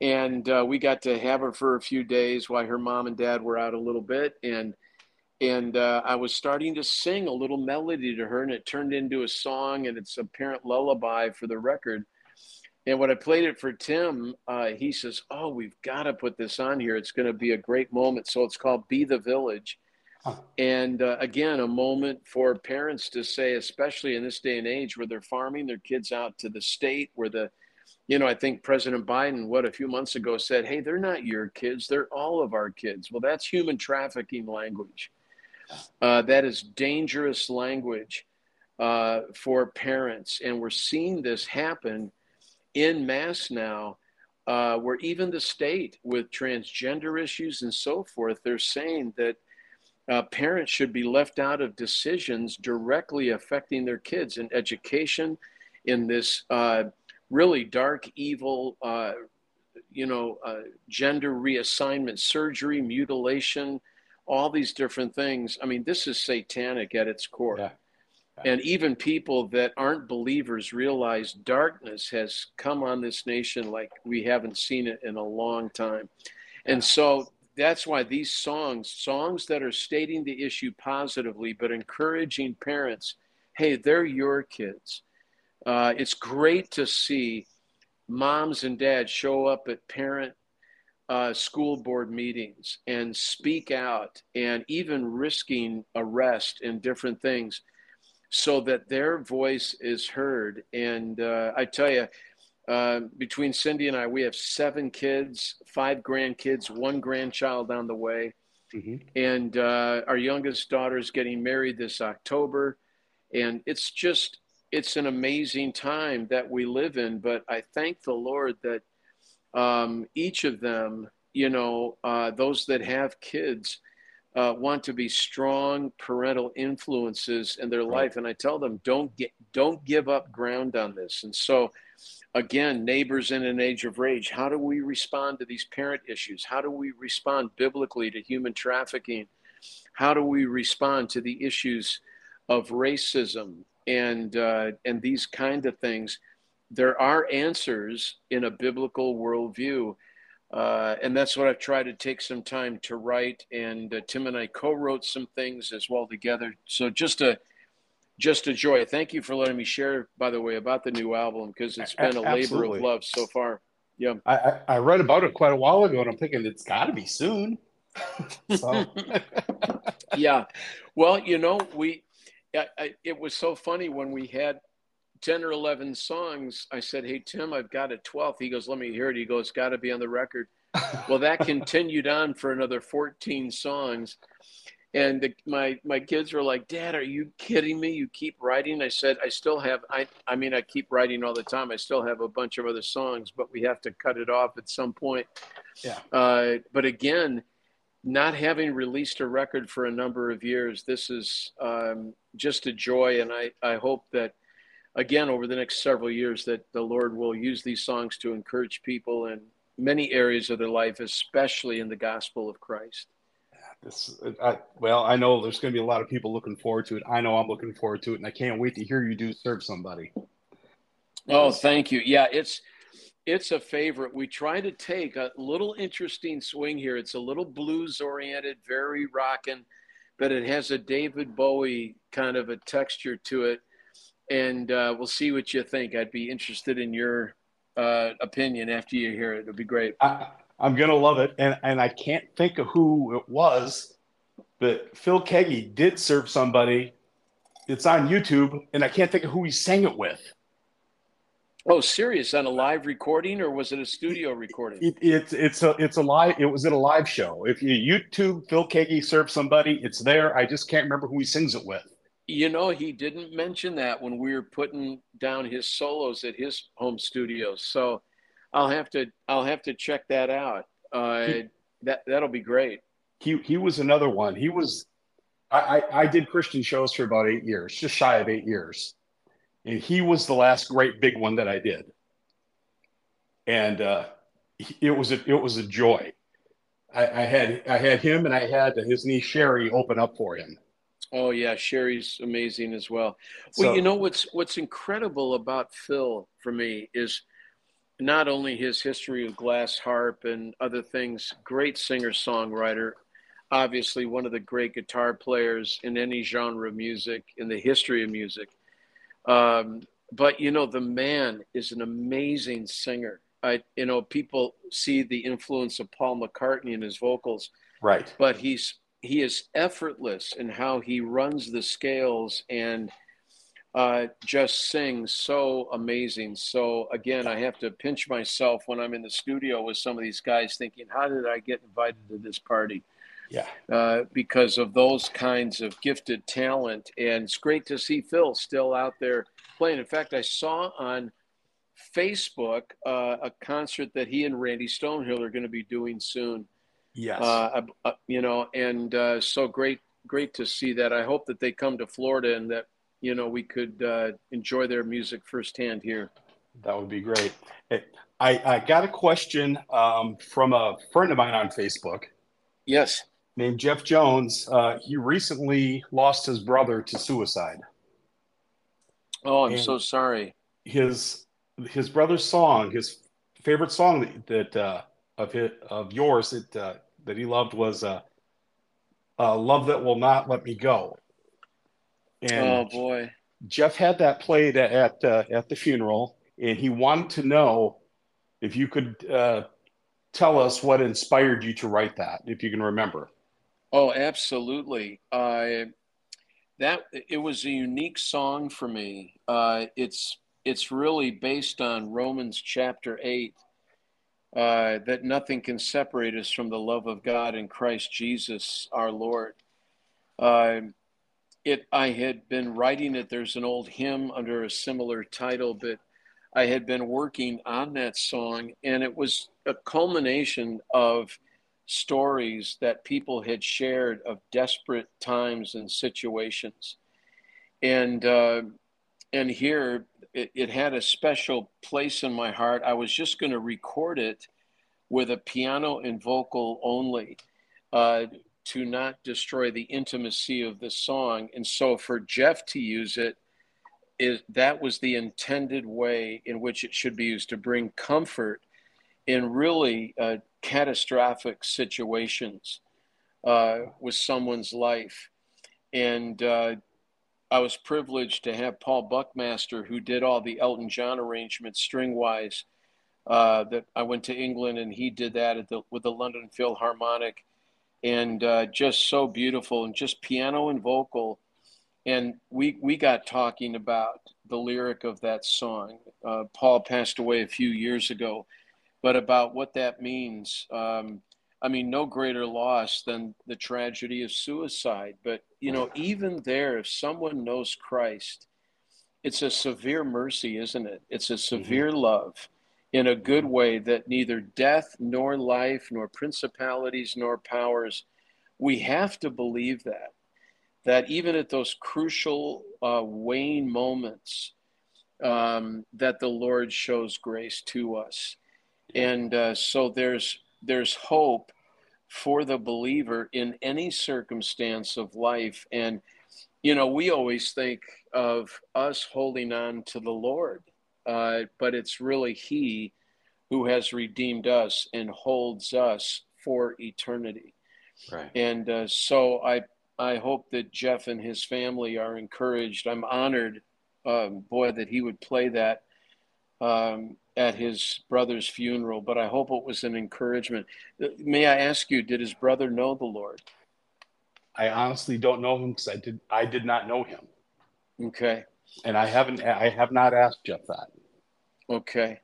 Speaker 2: and uh, we got to have her for a few days while her mom and dad were out a little bit. And and uh, I was starting to sing a little melody to her, and it turned into a song, and it's a parent lullaby for the record. And when I played it for Tim, uh, he says, "Oh, we've got to put this on here. It's going to be a great moment." So it's called "Be the Village," huh. and uh, again, a moment for parents to say, especially in this day and age where they're farming their kids out to the state, where the, you know, I think President Biden, what a few months ago said, "Hey, they're not your kids; they're all of our kids." Well, that's human trafficking language. Uh, that is dangerous language uh, for parents, and we're seeing this happen in mass now, uh, where even the state with transgender issues and so forth, they're saying that uh, parents should be left out of decisions directly affecting their kids in education, in this uh, really dark, evil, uh, you know, uh, gender reassignment surgery, mutilation, all these different things. I mean, this is satanic at its core. Yeah. And even people that aren't believers realize darkness has come on this nation like we haven't seen it in a long time. And so that's why these songs, songs that are stating the issue positively, but encouraging parents, hey, they're your kids. Uh, it's great to see moms and dads show up at parent uh, school board meetings and speak out and even risking arrest and different things so that their voice is heard. And uh, I tell you, uh, between Cindy and I, we have seven kids, five grandkids, one grandchild on the way. Mm-hmm. And uh, our youngest daughter is getting married this October. And it's just, it's an amazing time that we live in. But I thank the Lord that um, each of them, you know, uh, those that have kids, uh, want to be strong parental influences in their right. life, and I tell them don't get don't give up ground on this. And so, again, neighbors in an age of rage. How do we respond to these parent issues? How do we respond biblically to human trafficking? How do we respond to the issues of racism and uh, and these kind of things? There are answers in a biblical worldview uh, and that's what I've tried to take some time to write. And uh, Tim and I co-wrote some things as well together. So just a just a joy. Thank you for letting me share, by the way, about the new album because it's been a labor of love so far. Yeah,
Speaker 1: I, I read about it quite a while ago, and I'm thinking it's got to be soon.
Speaker 2: yeah, well, you know, we I, I, it was so funny when we had 10 or 11 songs. I said, Hey, Tim, I've got a 12th. He goes, Let me hear it. He goes, It's got to be on the record. well, that continued on for another 14 songs. and the, my my kids were like, "Dad, are you kidding me? You keep writing?" I said, "I still have. I I mean, I keep writing all the time. I still have a bunch of other songs, but we have to cut it off at some point."
Speaker 1: Yeah.
Speaker 2: Uh, but again, not having released a record for a number of years, this is um, just a joy, and I I hope that again over the next several years that the Lord will use these songs to encourage people in many areas of their life, especially in the gospel of Christ.
Speaker 1: This, I, well, I know there's going to be a lot of people looking forward to it. I know I'm looking forward to it, and I can't wait to hear you do serve somebody.
Speaker 2: Oh, thank you. Yeah, it's it's a favorite. We try to take a little interesting swing here. It's a little blues oriented, very rocking, but it has a David Bowie kind of a texture to it. And uh, we'll see what you think. I'd be interested in your uh, opinion after you hear it. It'll be great.
Speaker 1: I, I'm gonna love it, and and I can't think of who it was, but Phil Keaggy did serve somebody. It's on YouTube, and I can't think of who he sang it with.
Speaker 2: Oh, serious? On a live recording, or was it a studio recording?
Speaker 1: It, it's it's a it's a live. It was at a live show. If you YouTube Phil Keaggy serve somebody, it's there. I just can't remember who he sings it with.
Speaker 2: You know, he didn't mention that when we were putting down his solos at his home studio. So I'll have to I'll have to check that out. Uh, he, that that'll be great.
Speaker 1: He he was another one. He was. I, I, I did Christian shows for about eight years, just shy of eight years, and he was the last great big one that I did. And uh, it was a it was a joy. I, I had I had him and I had his niece Sherry open up for him.
Speaker 2: Oh yeah, Sherry's amazing as well. Well, so, you know what's what's incredible about Phil for me is not only his history of glass harp and other things, great singer songwriter, obviously one of the great guitar players in any genre of music in the history of music. Um, but you know, the man is an amazing singer. I, you know, people see the influence of Paul McCartney in his vocals,
Speaker 1: right?
Speaker 2: But he's he is effortless in how he runs the scales and uh, just sings so amazing. So again, I have to pinch myself when I'm in the studio with some of these guys, thinking, "How did I get invited to this party?"
Speaker 1: Yeah,
Speaker 2: uh, because of those kinds of gifted talent, and it's great to see Phil still out there playing. In fact, I saw on Facebook uh, a concert that he and Randy Stonehill are going to be doing soon.
Speaker 1: Yes,
Speaker 2: uh, uh, you know, and uh, so great, great to see that. I hope that they come to Florida and that you know we could uh, enjoy their music firsthand here.
Speaker 1: That would be great. I, I got a question um, from a friend of mine on Facebook.
Speaker 2: Yes.
Speaker 1: Named Jeff Jones. Uh, he recently lost his brother to suicide.
Speaker 2: Oh, I'm and so sorry.
Speaker 1: His his brother's song, his favorite song that, that uh, of his, of yours that uh, that he loved was uh, uh, "Love That Will Not Let Me Go."
Speaker 2: And oh boy,
Speaker 1: Jeff had that played at at, uh, at the funeral, and he wanted to know if you could uh, tell us what inspired you to write that, if you can remember.
Speaker 2: Oh, absolutely. Uh, that it was a unique song for me. Uh, it's it's really based on Romans chapter eight. Uh, that nothing can separate us from the love of God in Christ Jesus our Lord. Uh, it I had been writing it. There's an old hymn under a similar title, but I had been working on that song, and it was a culmination of stories that people had shared of desperate times and situations, and uh, and here it, it had a special place in my heart. I was just going to record it with a piano and vocal only. Uh, to not destroy the intimacy of the song. And so for Jeff to use it, is that was the intended way in which it should be used to bring comfort in really uh, catastrophic situations uh, with someone's life. And uh, I was privileged to have Paul Buckmaster, who did all the Elton John arrangements string wise. Uh, that I went to England and he did that the, with the London Philharmonic and uh, just so beautiful and just piano and vocal. And we we got talking about the lyric of that song. Uh, Paul passed away a few years ago, but about what that means. Um, I mean, no greater loss than the tragedy of suicide. But, you know, even there, if someone knows Christ, it's a severe mercy, isn't it? It's a mm-hmm. severe mm-hmm. love in a good way that neither death nor life nor principalities nor powers, we have to believe that. That even at those crucial uh, wane moments, um, that the Lord shows grace to us, and uh, so there's there's hope for the believer in any circumstance of life. And, you know, we always think of us holding on to the Lord, uh, but it's really He who has redeemed us and holds us for eternity. Right. And uh, so I, I hope that Jeff and his family are encouraged. I'm honored, um, boy, that he would play that um, at his brother's funeral, but I hope it was an encouragement. May I ask you, did his brother know the Lord?
Speaker 1: I honestly don't know him because I did I did not know him.
Speaker 2: Okay.
Speaker 1: And I haven't I have not asked Jeff that.
Speaker 2: Okay.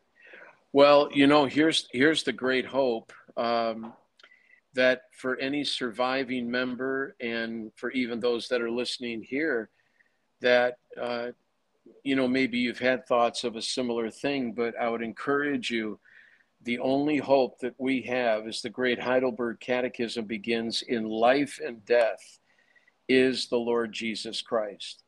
Speaker 2: Well, you know, here's here's the great hope um, that for any surviving member and for even those that are listening here, that uh, you know, maybe you've had thoughts of a similar thing, but I would encourage you. The only hope that we have, as the great Heidelberg Catechism begins, in life and death, is the Lord Jesus Christ.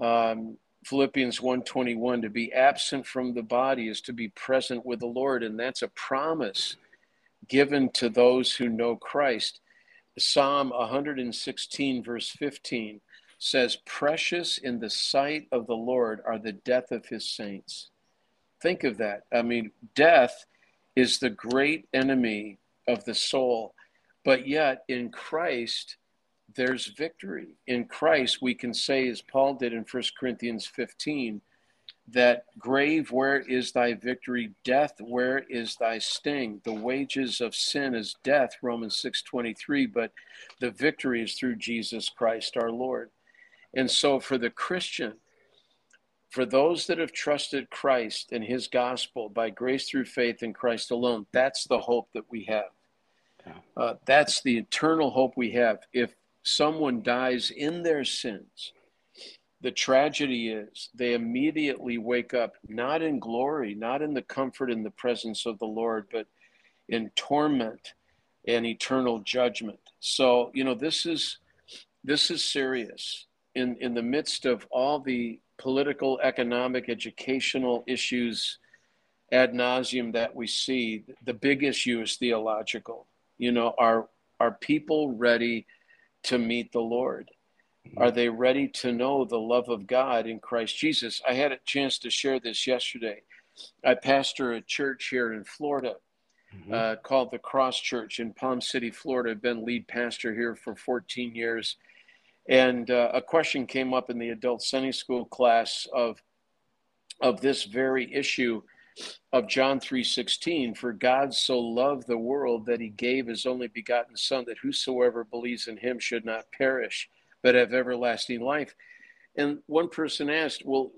Speaker 2: Um, Philippians 1:21 to be absent from the body is to be present with the Lord and that's a promise given to those who know Christ. Psalm 116 verse 15 says, Precious in the sight of the Lord are the death of his saints. Think of that. I mean, death is the great enemy of the soul, but yet in Christ, there's victory. In Christ, we can say, as Paul did in 1 Corinthians 15, that grave, where is thy victory? Death, where is thy sting? The wages of sin is death, Romans 6:23, but the victory is through Jesus Christ our Lord. And so, for the Christian, for those that have trusted Christ and his gospel by grace through faith in Christ alone, that's the hope that we have. Uh, that's the eternal hope we have. If someone dies in their sins, the tragedy is they immediately wake up not in glory, not in the comfort and the presence of the Lord, but in torment and eternal judgment. So, you know, this is this is serious in, in the midst of all the political, economic, educational issues ad nauseum that we see, the big issue is theological. You know, are are people ready to meet the Lord? Are they ready to know the love of God in Christ Jesus? I had a chance to share this yesterday. I pastor a church here in Florida mm-hmm. uh, called the Cross Church in Palm City, Florida. I've been lead pastor here for 14 years. And uh, a question came up in the adult Sunday school class of, of this very issue of John 3:16 for God so loved the world that he gave his only begotten son that whosoever believes in him should not perish but have everlasting life. And one person asked well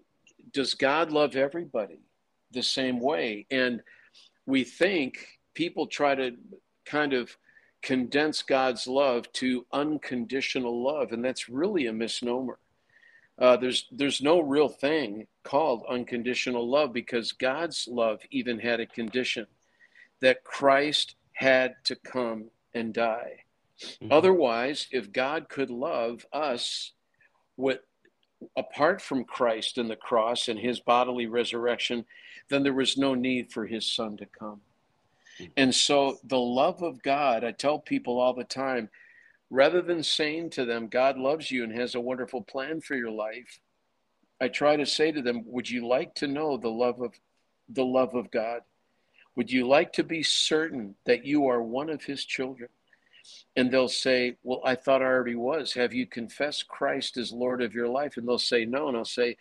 Speaker 2: does God love everybody the same way? And we think people try to kind of condense God's love to unconditional love, and that's really a misnomer. Uh, there's there's no real thing called unconditional love because God's love even had a condition that Christ had to come and die. Mm-hmm. Otherwise, if God could love us with apart from Christ and the cross and his bodily resurrection, then there was no need for his son to come. And so the love of God, I tell people all the time, rather than saying to them, God loves you and has a wonderful plan for your life, I try to say to them, would you like to know the love of the love of God? Would you like to be certain that you are one of his children? And they'll say, Well, I thought I already was. Have you confessed Christ as Lord of your life? And they'll say, No. And I'll say,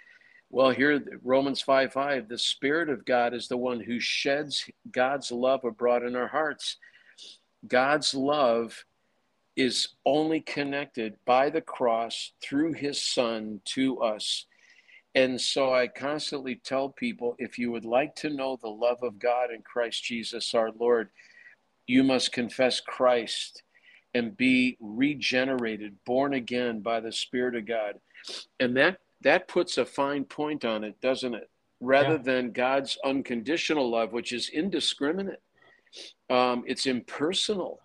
Speaker 2: well, here, Romans 5 5, the Spirit of God is the one who sheds God's love abroad in our hearts. God's love is only connected by the cross through his Son to us. And so I constantly tell people if you would like to know the love of God in Christ Jesus our Lord, you must confess Christ and be regenerated, born again by the Spirit of God. And that that puts a fine point on it, doesn't it? Rather yeah. than God's unconditional love, which is indiscriminate, um, it's impersonal.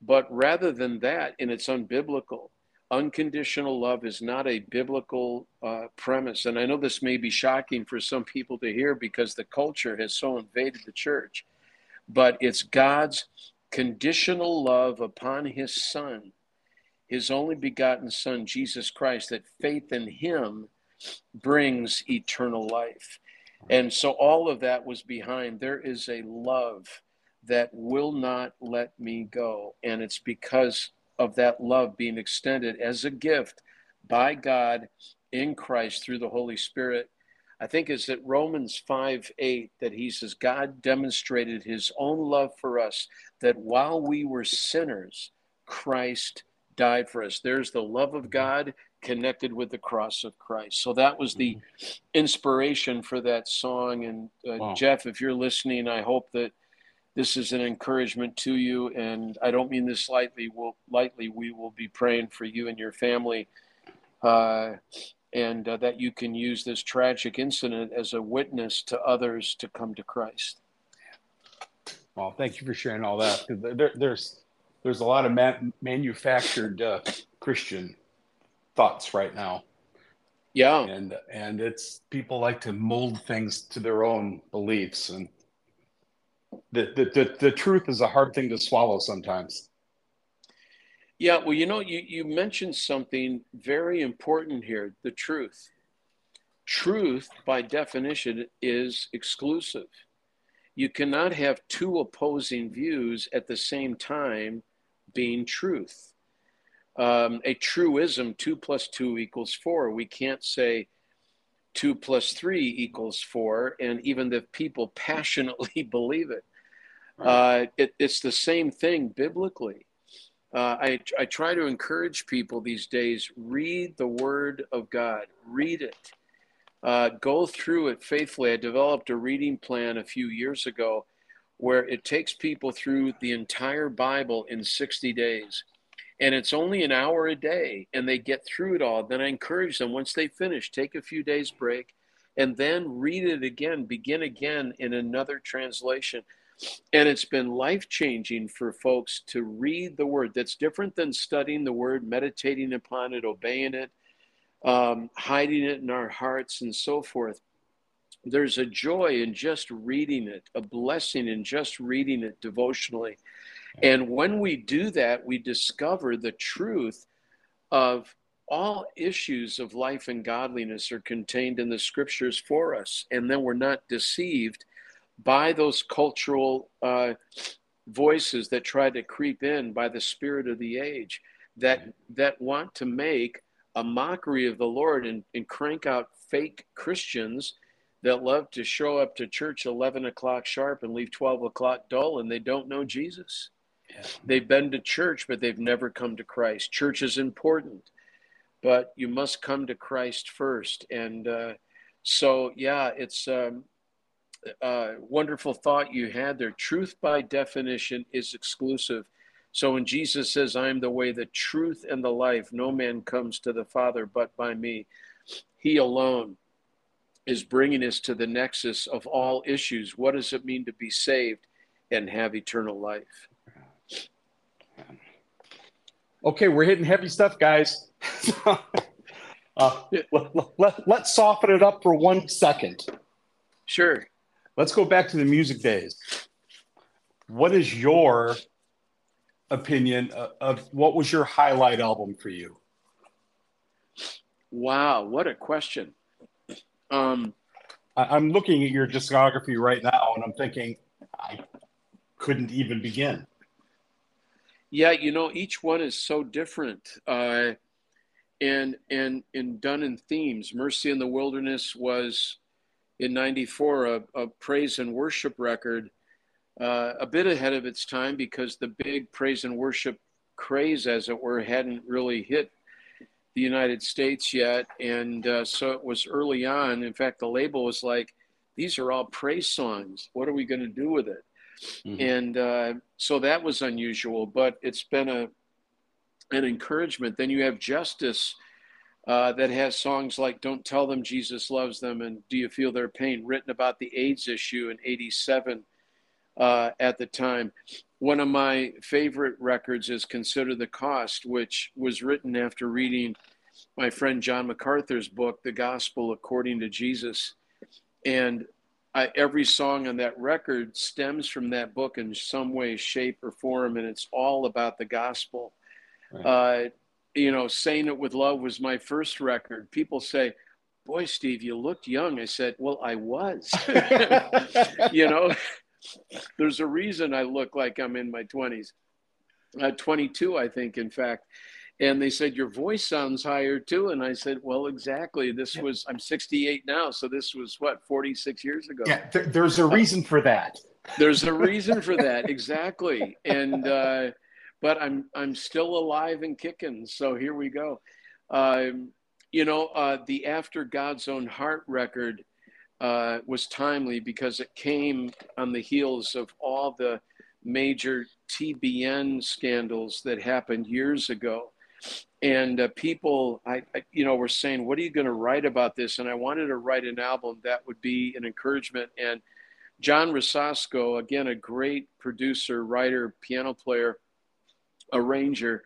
Speaker 2: But rather than that, and it's unbiblical, unconditional love is not a biblical uh, premise. And I know this may be shocking for some people to hear because the culture has so invaded the church, but it's God's conditional love upon his Son, his only begotten Son, Jesus Christ, that faith in him brings eternal life. And so all of that was behind. There is a love that will not let me go. And it's because of that love being extended as a gift by God in Christ through the Holy Spirit. I think it's at Romans 5 8 that he says, God demonstrated his own love for us, that while we were sinners, Christ died for us. There's the love of God connected with the cross of Christ. So that was the inspiration for that song. And uh, wow. Jeff, if you're listening, I hope that this is an encouragement to you. And I don't mean this lightly. We'll, lightly, we will be praying for you and your family. Uh, and uh, that you can use this tragic incident as a witness to others to come to Christ.
Speaker 1: Well, thank you for sharing all that. There, there's there's a lot of man, manufactured uh, Christian thoughts right now.
Speaker 2: Yeah,
Speaker 1: and and it's people like to mold things to their own beliefs, and the the the, the truth is a hard thing to swallow sometimes.
Speaker 2: Yeah, well, you know, you, you mentioned something very important here the truth. Truth, by definition, is exclusive. You cannot have two opposing views at the same time being truth. Um, a truism, two plus two equals four. We can't say two plus three equals four, and even if people passionately believe it. Right. Uh, it it's the same thing biblically uh, I, I try to encourage people these days read the Word of God, read it, uh, go through it faithfully. I developed a reading plan a few years ago where it takes people through the entire Bible in 60 days. And it's only an hour a day, and they get through it all. Then I encourage them once they finish, take a few days break, and then read it again, begin again in another translation. And it's been life changing for folks to read the word. That's different than studying the word, meditating upon it, obeying it, um, hiding it in our hearts, and so forth. There's a joy in just reading it, a blessing in just reading it devotionally. And when we do that, we discover the truth of all issues of life and godliness are contained in the scriptures for us. And then we're not deceived by those cultural uh, voices that try to creep in by the spirit of the age that that want to make a mockery of the Lord and, and crank out fake Christians that love to show up to church 11 o'clock sharp and leave 12 o'clock dull and they don't know Jesus. They've been to church, but they've never come to Christ. Church is important, but you must come to Christ first. And uh, so, yeah, it's um, uh, wonderful thought you had there. Truth, by definition, is exclusive. So when Jesus says, I am the way, the truth, and the life, no man comes to the Father but by me, he alone is bringing us to the nexus of all issues. What does it mean to be saved and have eternal life?
Speaker 1: Okay, we're hitting heavy stuff, guys. uh, let, let, let's soften it up for one second.
Speaker 2: Sure.
Speaker 1: Let's go back to the music days. What is your opinion of, of what was your highlight album for you?
Speaker 2: Wow, what a question. Um,
Speaker 1: I, am looking at your discography right now and I'm thinking, I couldn't even begin.
Speaker 2: Yeah, you know, each one is so different. Uh, and and and done in themes. Mercy in the Wilderness was in 94 a, a praise and worship record uh, a bit ahead of its time because the big praise and worship craze as it were hadn't really hit the united states yet and uh, so it was early on in fact the label was like these are all praise songs what are we going to do with it mm-hmm. and uh, so that was unusual. But it's been a an encouragement. Then you have Justice. Uh, that has songs like Don't Tell Them Jesus Loves Them and Do You Feel Their Pain, written about the AIDS issue in 87 uh, at the time. One of my favorite records is Consider the Cost, which was written after reading my friend John MacArthur's book, The Gospel According to Jesus. And I, every song on that record stems from that book in some way, shape, or form, and it's all about the gospel. Right. Uh, you know, Saying It With Love was my first record. People say, Boy, Steve, you looked young. I said, Well, I was. you know, there's a reason I look like I'm in my 20s. Uh, 22, I think, in fact. And they said, Your voice sounds higher too. And I said, Well, exactly. This yeah. was, I'm 68 now. So this was what, 46 years ago?
Speaker 1: Yeah, th- there's a reason for that.
Speaker 2: There's a reason for that. Exactly. And, uh, but I'm, I'm still alive and kicking. So here we go. Um, you know, uh, the After God's Own Heart record uh, was timely because it came on the heels of all the major TBN scandals that happened years ago. And uh, people, I, I, you know, were saying, "What are you going to write about this?" And I wanted to write an album that would be an encouragement. And John Rosasco, again, a great producer, writer, piano player, arranger.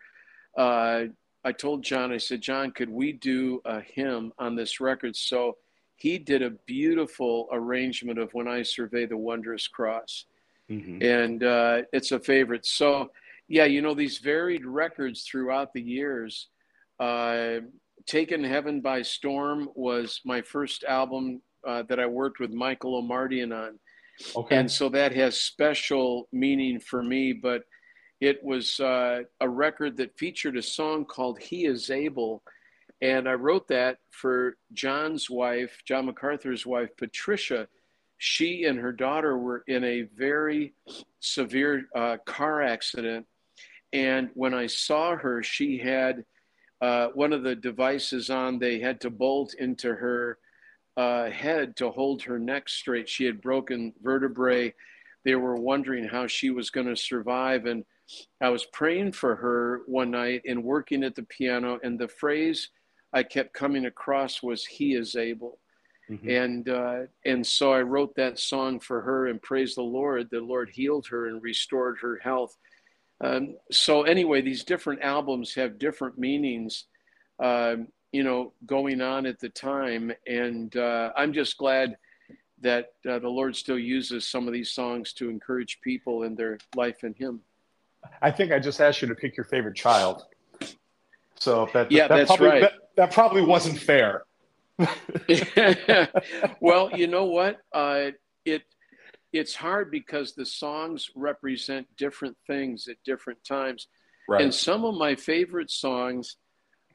Speaker 2: Uh, I told John, I said, John, could we do a hymn on this record? So he did a beautiful arrangement of When I Survey the Wondrous Cross. Mm-hmm. And uh, it's a favorite. So, yeah, you know, these varied records throughout the years. Uh, Taken Heaven by Storm was my first album uh, that I worked with Michael Omartian on. Okay. And so that has special meaning for me. But it was uh, a record that featured a song called He Is Able and I wrote that for John's wife, John MacArthur's wife, Patricia. She and her daughter were in a very severe uh, car accident. And when I saw her, she had uh, one of the devices on, they had to bolt into her uh, head to hold her neck straight. She had broken vertebrae. They were wondering how she was going to survive. And I was praying for her one night and working at the piano. And the phrase, I kept coming across was "He is able," mm-hmm. and uh, and so I wrote that song for her and praise the Lord. The Lord healed her and restored her health. Um, so anyway, these different albums have different meanings, uh, you know, going on at the time, and uh, I'm just glad that uh, the Lord still uses some of these songs to encourage people in their life in Him.
Speaker 1: I think I just asked you to pick your favorite child. So that,
Speaker 2: yeah,
Speaker 1: that
Speaker 2: that's
Speaker 1: probably,
Speaker 2: right.
Speaker 1: That, that, probably wasn't fair.
Speaker 2: well, you know what? Uh, it it's hard because the songs represent different things at different times, right. and some of my favorite songs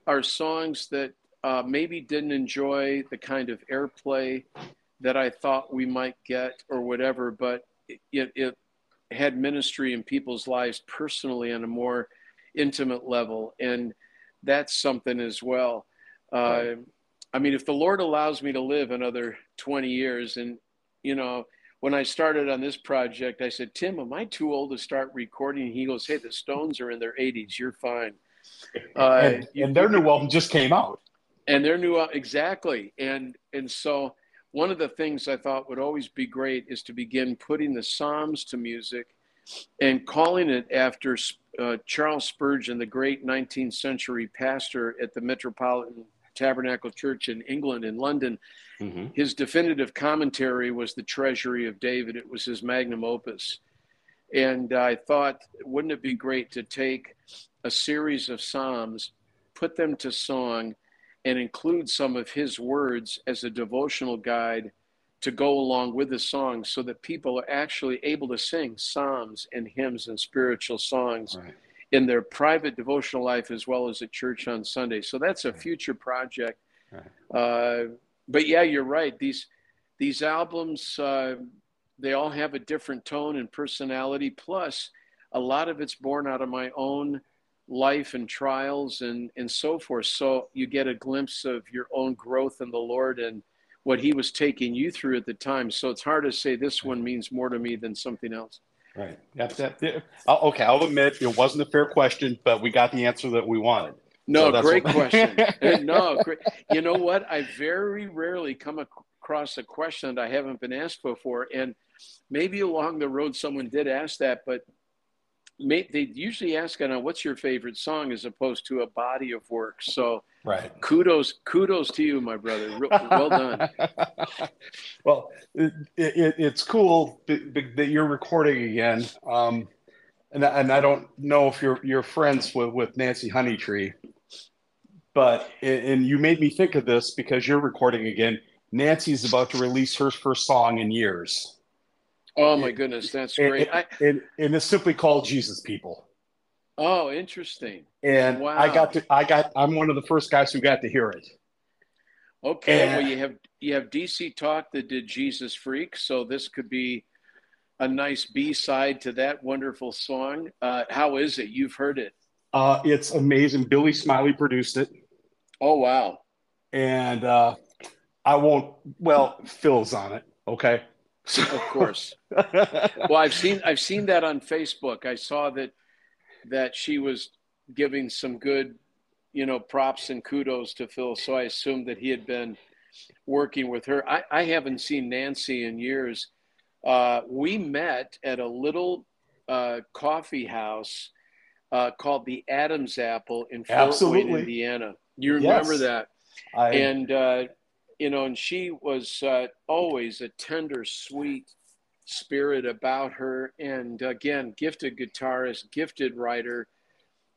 Speaker 2: are songs that uh, maybe didn't enjoy the kind of airplay that I thought we might get or whatever, but it, it had ministry in people's lives personally on a more intimate level and that's something as well. Uh, I mean, if the Lord allows me to live another 20 years, and you know, when I started on this project, I said, Tim, am I too old to start recording? He goes, Hey, the Stones are in their 80s. You're fine.
Speaker 1: Uh, and, and their new album just came out.
Speaker 2: And their new album, exactly, and and so one of the things I thought would always be great is to begin putting the Psalms to music and calling it after uh, Charles Spurgeon, the great 19th century pastor at the Metropolitan Tabernacle Church in England, in London. Mm-hmm. His definitive commentary was the Treasury of David. It was his magnum opus. And I thought, wouldn't it be great to take a series of Psalms, put them to song, and include some of his words as a devotional guide to go along with the songs so that people are actually able to sing psalms and hymns and spiritual songs right. In their private devotional life as well as at church on Sunday. So that's a future project. Uh, but yeah, you're right. These these albums uh, they all have a different tone and personality. Plus, a lot of it's born out of my own life and trials and and so forth. So you get a glimpse of your own growth in the Lord and what he was taking you through at the time. So it's hard to say this one means more to me than something else.
Speaker 1: Right. Yep, yep, yep. Okay, I'll admit it wasn't a fair question, but we got the answer that we wanted.
Speaker 2: No,
Speaker 1: So
Speaker 2: great
Speaker 1: what-
Speaker 2: question. No, great. You know what? I very rarely come across a question that I haven't been asked before, and maybe along the road someone did ask that, but may, they usually ask on what's your favorite song as opposed to a body of work. So
Speaker 1: Right.
Speaker 2: kudos, kudos to you, my brother. Real, well done.
Speaker 1: well, it, it, it's cool that that you're recording again. Um, and, and I don't know if you're you're friends with, with Nancy Honeytree, but and you made me think of this because you're recording again. Nancy's about to release her first song in years,
Speaker 2: Oh my goodness, that's great. I,
Speaker 1: and, and it's simply called Jesus People.
Speaker 2: oh, interesting.
Speaker 1: And
Speaker 2: Wow.
Speaker 1: I got to, I got, I'm one of the first guys who got to hear it.
Speaker 2: Okay,
Speaker 1: And-
Speaker 2: well you have you have DC Talk that did Jesus Freak, so this could be a nice B side to that wonderful song. Uh, how is it? You've heard it.
Speaker 1: Uh, it's amazing. Billy Smiley produced it.
Speaker 2: Oh wow.
Speaker 1: and uh, I won't. Well, Phil's on it. Okay. So,
Speaker 2: Of course. well, I've seen I've seen that on Facebook. I saw that that she was giving some good, you know, props and kudos to Phil. So I assumed that he had been working with her. I, I haven't seen Nancy in years. Uh, we met at a little uh, coffee house uh, called the Adams Apple in Fort Wayne, Indiana. You remember
Speaker 1: Yes.
Speaker 2: that?
Speaker 1: I,
Speaker 2: and uh, you know, and she was uh, always a tender, sweet spirit about her. And again, gifted guitarist, gifted writer,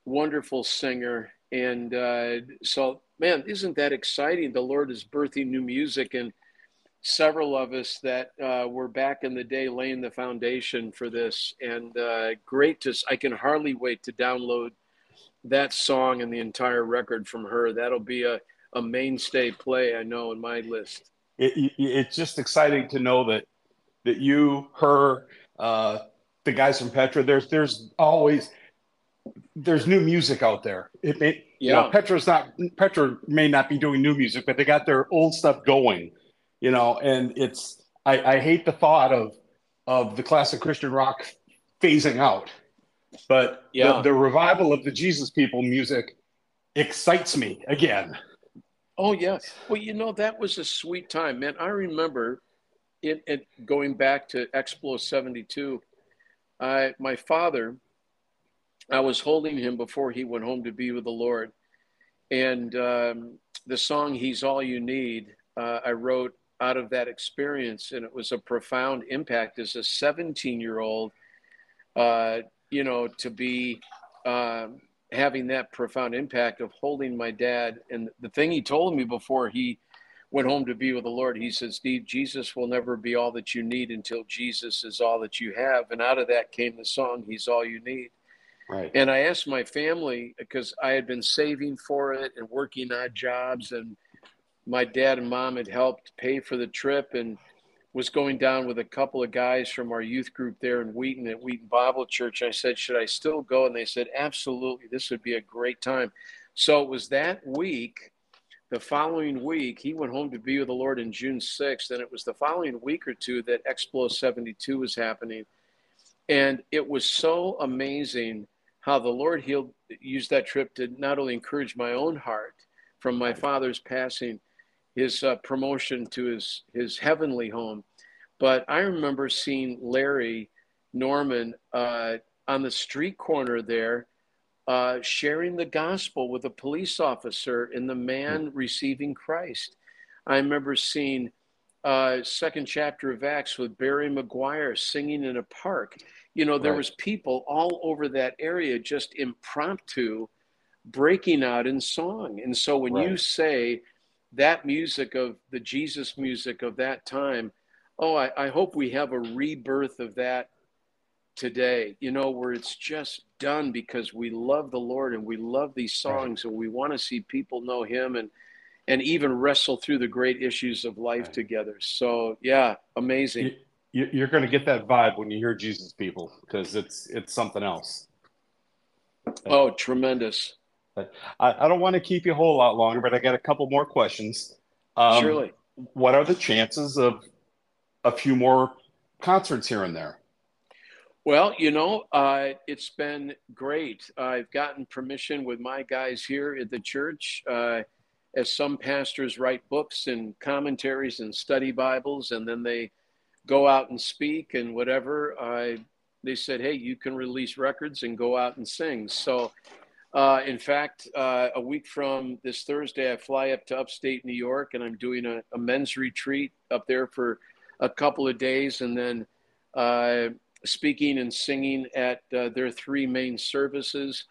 Speaker 2: wonderful singer. And uh, so, man, isn't that exciting? The Lord is birthing new music, and several of us that uh, were back in the day laying the foundation for this. And uh, great to, I can hardly wait to download that song and the entire record from her. That'll be a a mainstay play I know in my list.
Speaker 1: it, it- it's just exciting to know that that you, her, uh, the guys from Petra. There's there's always there's new music out there. It may, you know, Petra's not Petra may not be doing new music, but they got their old stuff going. You know, and it's I, I hate the thought of of the classic Christian rock phasing out, but
Speaker 2: Yeah.
Speaker 1: the, the revival of the Jesus People music excites me again.
Speaker 2: Oh yeah. Well, you know that was a sweet time, man. I remember it, it going back to Explo '72. I my father, I was holding him before he went home to be with the Lord, and um, the song "He's All You Need" uh, I wrote out of that experience, and it was a profound impact as a 17 year old. Uh, you know, to be um, having that profound impact of holding my dad. And the thing he told me before he went home to be with the Lord, he said, Steve, Jesus will never be all that you need until Jesus is all that you have. And out of that came the song, He's All You Need.
Speaker 1: Right.
Speaker 2: And I asked my family because I had been saving for it and working odd jobs, and my dad and mom had helped pay for the trip and was going down with a couple of guys from our youth group there in Wheaton at Wheaton Bible Church. I said, Should I still go? And they said, Absolutely. This would be a great time. So it was that week. The following week, he went home to be with the Lord in June 6th. And it was the following week or two that Explo 72 was happening. And it was so amazing how the Lord healed, used that trip to not only encourage my own heart from my father's passing, his uh, promotion to his, his heavenly home, but I remember seeing Larry Norman uh, on the street corner there uh, sharing the gospel with a police officer and the man receiving Christ. I remember seeing uh, second chapter of Acts with Barry McGuire singing in a park. You know, there
Speaker 1: Right.
Speaker 2: was people all over that area just impromptu breaking out in song. And so when you say that music of the Jesus music of that time, oh, I, I hope we have a rebirth of that today, you know, where it's just done because we love the Lord and we love these songs and we want to see people know him and and even wrestle through the great issues of life
Speaker 1: Right.
Speaker 2: together. So yeah, amazing.
Speaker 1: You- you, you're going to get that vibe when you hear Jesus people because it's it's something else.
Speaker 2: Oh, tremendous.
Speaker 1: I, I don't want to keep you a whole lot longer, but I got a couple more questions. Um,
Speaker 2: Surely.
Speaker 1: What are the chances of a few more concerts here and there?
Speaker 2: Well, you know, uh, it's been great. I've gotten permission with my guys here at the church. Uh, as some pastors write books and commentaries and study Bibles, and then they go out and speak and whatever. Uh, they said, hey, you can release records and go out and sing. So, uh, in fact, uh, a week from this Thursday, I fly up to upstate New York and I'm doing a, a men's retreat up there for a couple of days and then uh, speaking and singing at uh, their three main services.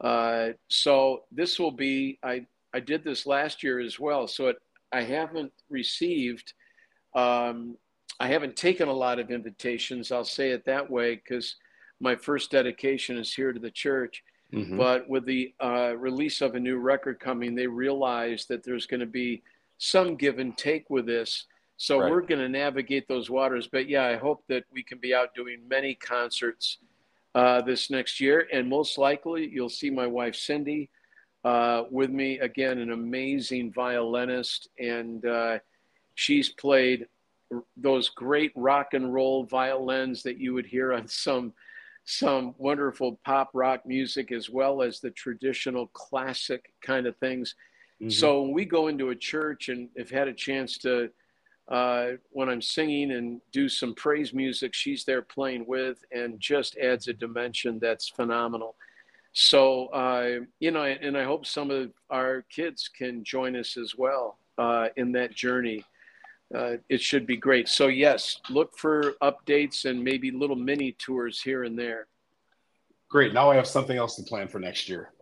Speaker 2: Uh, so, this will be, I, I did this last year as well. So, it, I haven't received um, I haven't taken a lot of invitations. I'll say it that way because my first dedication is here to the church. Mm-hmm. But with the uh, release of a new record coming, they realize that there's going to be some give and take with this. So right. we're going to navigate those waters. But yeah, I hope that we can be out doing many concerts uh, this next year. And most likely, you'll see my wife, Cindy, uh, with me again, an amazing violinist. And uh, she's played those great rock and roll violins that you would hear on some some wonderful pop rock music as well as the traditional classic kind of things. Mm-hmm. So when we go into a church and have had a chance to uh, when I'm singing and do some praise music, she's there playing with and just adds a dimension that's phenomenal. So, uh, you know, and I hope some of our kids can join us as well uh, in that journey uh, it should be great. So yes, look for updates and maybe little mini tours here and there.
Speaker 1: Great. Now I have something else to plan for next year.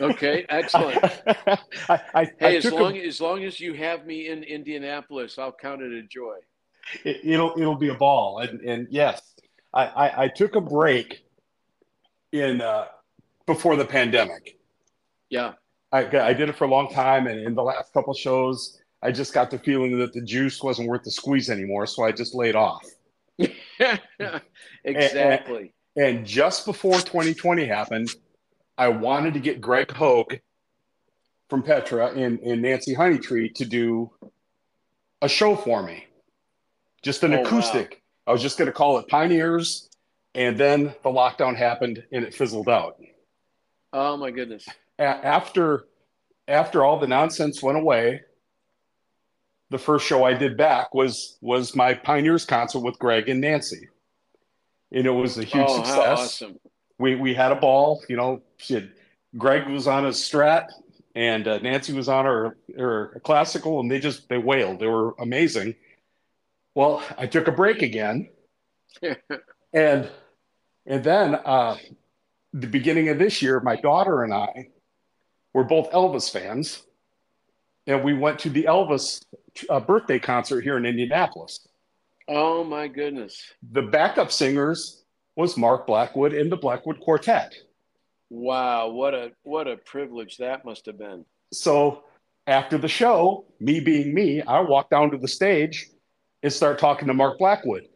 Speaker 2: Okay, excellent. I, I, hey, I as long a, as long as you have me in Indianapolis, I'll count it a joy.
Speaker 1: It, will it'll be a ball, and and yes, I I, I took a break in uh, before the pandemic.
Speaker 2: Yeah,
Speaker 1: I I did it for a long time, and in the last couple shows, I just got the feeling that the juice wasn't worth the squeeze anymore, so I just laid off.
Speaker 2: exactly.
Speaker 1: And, and, just before 2020 happened, I wanted to get Greg Hogue from Petra and, and Nancy Honeytree to do a show for me, just an oh, acoustic. Wow. I was just going to call it Pioneers, and then the lockdown happened and it fizzled out.
Speaker 2: Oh my goodness!
Speaker 1: A- after after all the nonsense went away, the first show I did back was was my Pioneers concert with Greg and Nancy, and it was a huge oh, success.
Speaker 2: awesome!
Speaker 1: We we had a ball. You know, had, Greg was on a Strat, and uh, Nancy was on her her classical, and they just they wailed. They were amazing. Well, I took a break again, and and then uh, the beginning of this year, my daughter and I were both Elvis fans and we went to the Elvis uh, birthday concert here in Indianapolis.
Speaker 2: Oh my goodness!
Speaker 1: The backup singers was Mark Blackwood and the Blackwood Quartet.
Speaker 2: Wow, what a what a privilege that must have been.
Speaker 1: So after the show, me being me, I walk down to the stage and start talking to Mark Blackwood.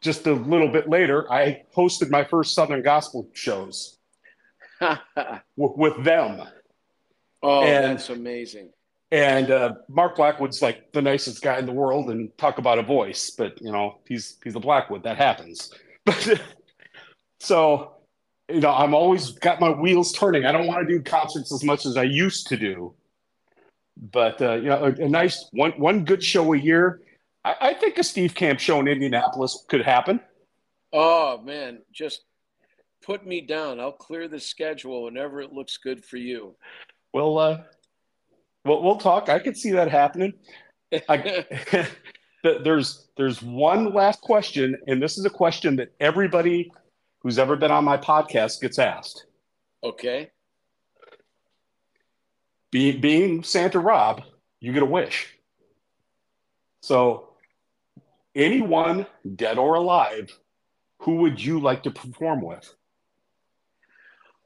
Speaker 1: Just a little bit later, I hosted my first Southern Gospel shows with them.
Speaker 2: Oh, and, that's amazing.
Speaker 1: And uh, Mark Blackwood's like the nicest guy in the world, and talk about a voice, but you know he's he's the Blackwood. That happens. But so you know, I'm always got my wheels turning. I don't want to do concerts as much as I used to do, but uh, you know, a, a, nice one one good show a year. I, I think a Steve Camp show in Indianapolis could happen.
Speaker 2: Oh man, just put me down. I'll clear the schedule whenever it looks good for you.
Speaker 1: Well, uh, well, we'll talk. I could see that happening. I, there's there's one last question, and this is a question that everybody who's ever been on my podcast gets asked.
Speaker 2: Okay.
Speaker 1: Being being Santa Rob, you get a wish. So, anyone dead or alive, who would you like to perform with?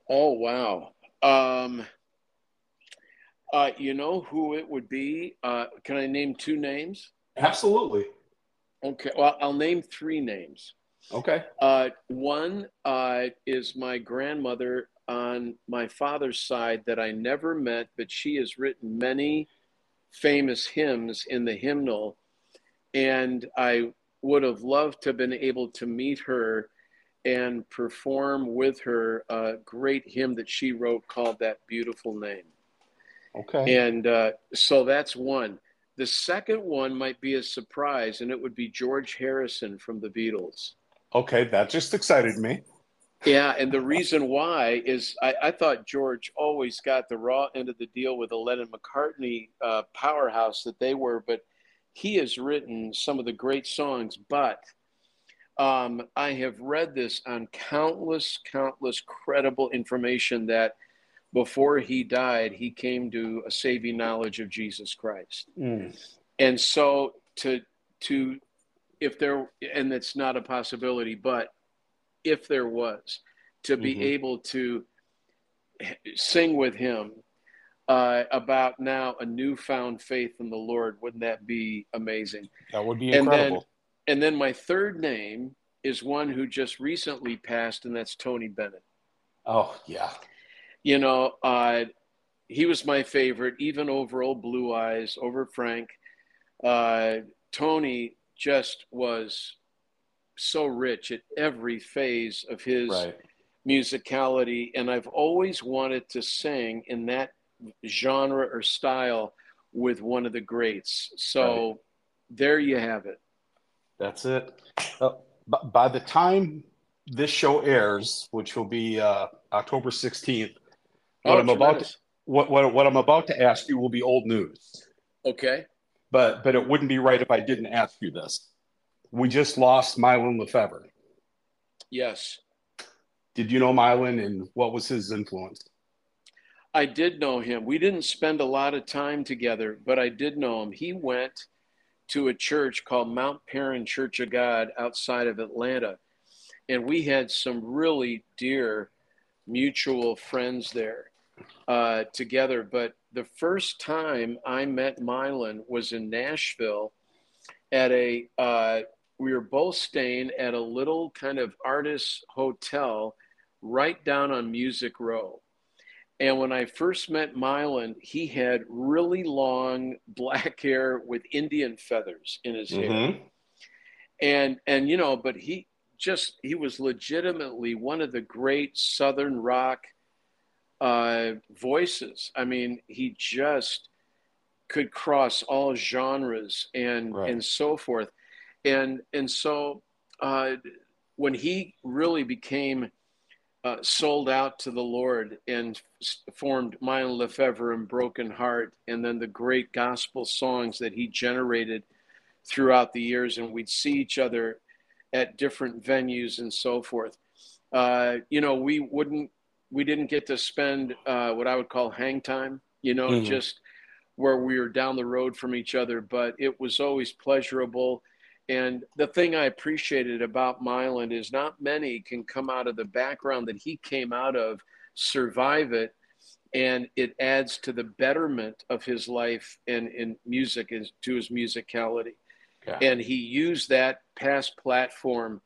Speaker 2: Oh wow. Um uh, you know who it would be? Uh, can I name two names?
Speaker 1: Absolutely.
Speaker 2: Okay. Well, I'll name three names.
Speaker 1: Okay.
Speaker 2: Uh, one uh, is my grandmother on my father's side that I never met, but she has written many famous hymns in the hymnal. And I would have loved to have been able to meet her and perform with her a great hymn that she wrote called That Beautiful Name.
Speaker 1: Okay.
Speaker 2: And uh, so that's one. The second one might be a surprise, and it would be George Harrison from the Beatles.
Speaker 1: Okay, that just excited me.
Speaker 2: Yeah, and the reason why is I, I, thought George always got the raw end of the deal with the Lennon McCartney uh, powerhouse that they were, but he has written some of the great songs. But um, I have read this on countless, countless credible information that before he died, he came to a saving knowledge of Jesus Christ. Mm. And so to to if there and it's not a possibility, but if there was to be mm-hmm. able to sing with him uh, about now a newfound faith in the Lord, wouldn't that be amazing?
Speaker 1: That would be incredible.
Speaker 2: And then, and then my third name is one who just recently passed, and that's Tony Bennett.
Speaker 1: Oh yeah,
Speaker 2: you know, uh, he was my favorite, even over old Blue Eyes, over Frank. Uh, Tony just was so rich at every phase of his right. musicality, and I've always wanted to sing in that genre or style with one of the greats. So right. there you have it.
Speaker 1: That's it. Uh, by the time this show airs, which will be uh, October 16th, what oh, I'm about to, what, what what I'm about to ask you will be old news.
Speaker 2: Okay.
Speaker 1: But but it wouldn't be right if I didn't ask you this. We just lost Mylon Lefevre.
Speaker 2: Yes.
Speaker 1: Did you know Mylon and what was his influence?
Speaker 2: I did know him. We didn't spend a lot of time together, but I did know him. He went to a church called Mount Paran Church of God outside of Atlanta. And we had some really dear mutual friends there uh, together. But the first time I met Mylon was in Nashville at a, uh, we were both staying at a little kind of artist hotel right down on Music Row. And when I first met Mylon, he had really long black hair with Indian feathers in his mm-hmm. hair. And and you know, but he just he was legitimately one of the great southern rock uh, voices. I mean, he just could cross all genres and right. and so forth, and and so uh, when he really became uh, sold out to the Lord and formed Mylon Lefevre and Broken Heart, and then the great gospel songs that he generated throughout the years, and we'd see each other at different venues and so forth. Uh, you know, we wouldn't we didn't get to spend uh, what I would call hang time, you know, mm-hmm. just where we were down the road from each other, but it was always pleasurable. And the thing I appreciated about Mylon is not many can come out of the background that he came out of, survive it, and it adds to the betterment of his life and in music is to his musicality. Yeah. And he used that past platform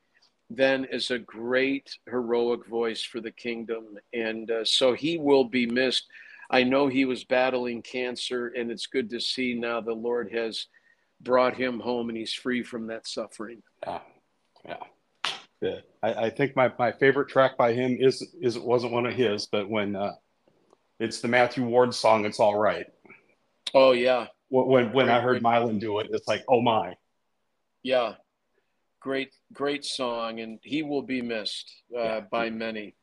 Speaker 2: then is a great heroic voice for the kingdom. And uh, so he will be missed. I know he was battling cancer, and it's good to see now the Lord has brought him home and he's free from that suffering.
Speaker 1: Yeah. Yeah. Good. I, I think my, my favorite track by him is is it wasn't one of his, but when uh, it's the Matthew Ward song, "It's All Right."
Speaker 2: Oh yeah.
Speaker 1: When when I heard Mylon do it, it's like, oh my.
Speaker 2: Yeah, great, great song, and he will be missed uh, yeah. by many.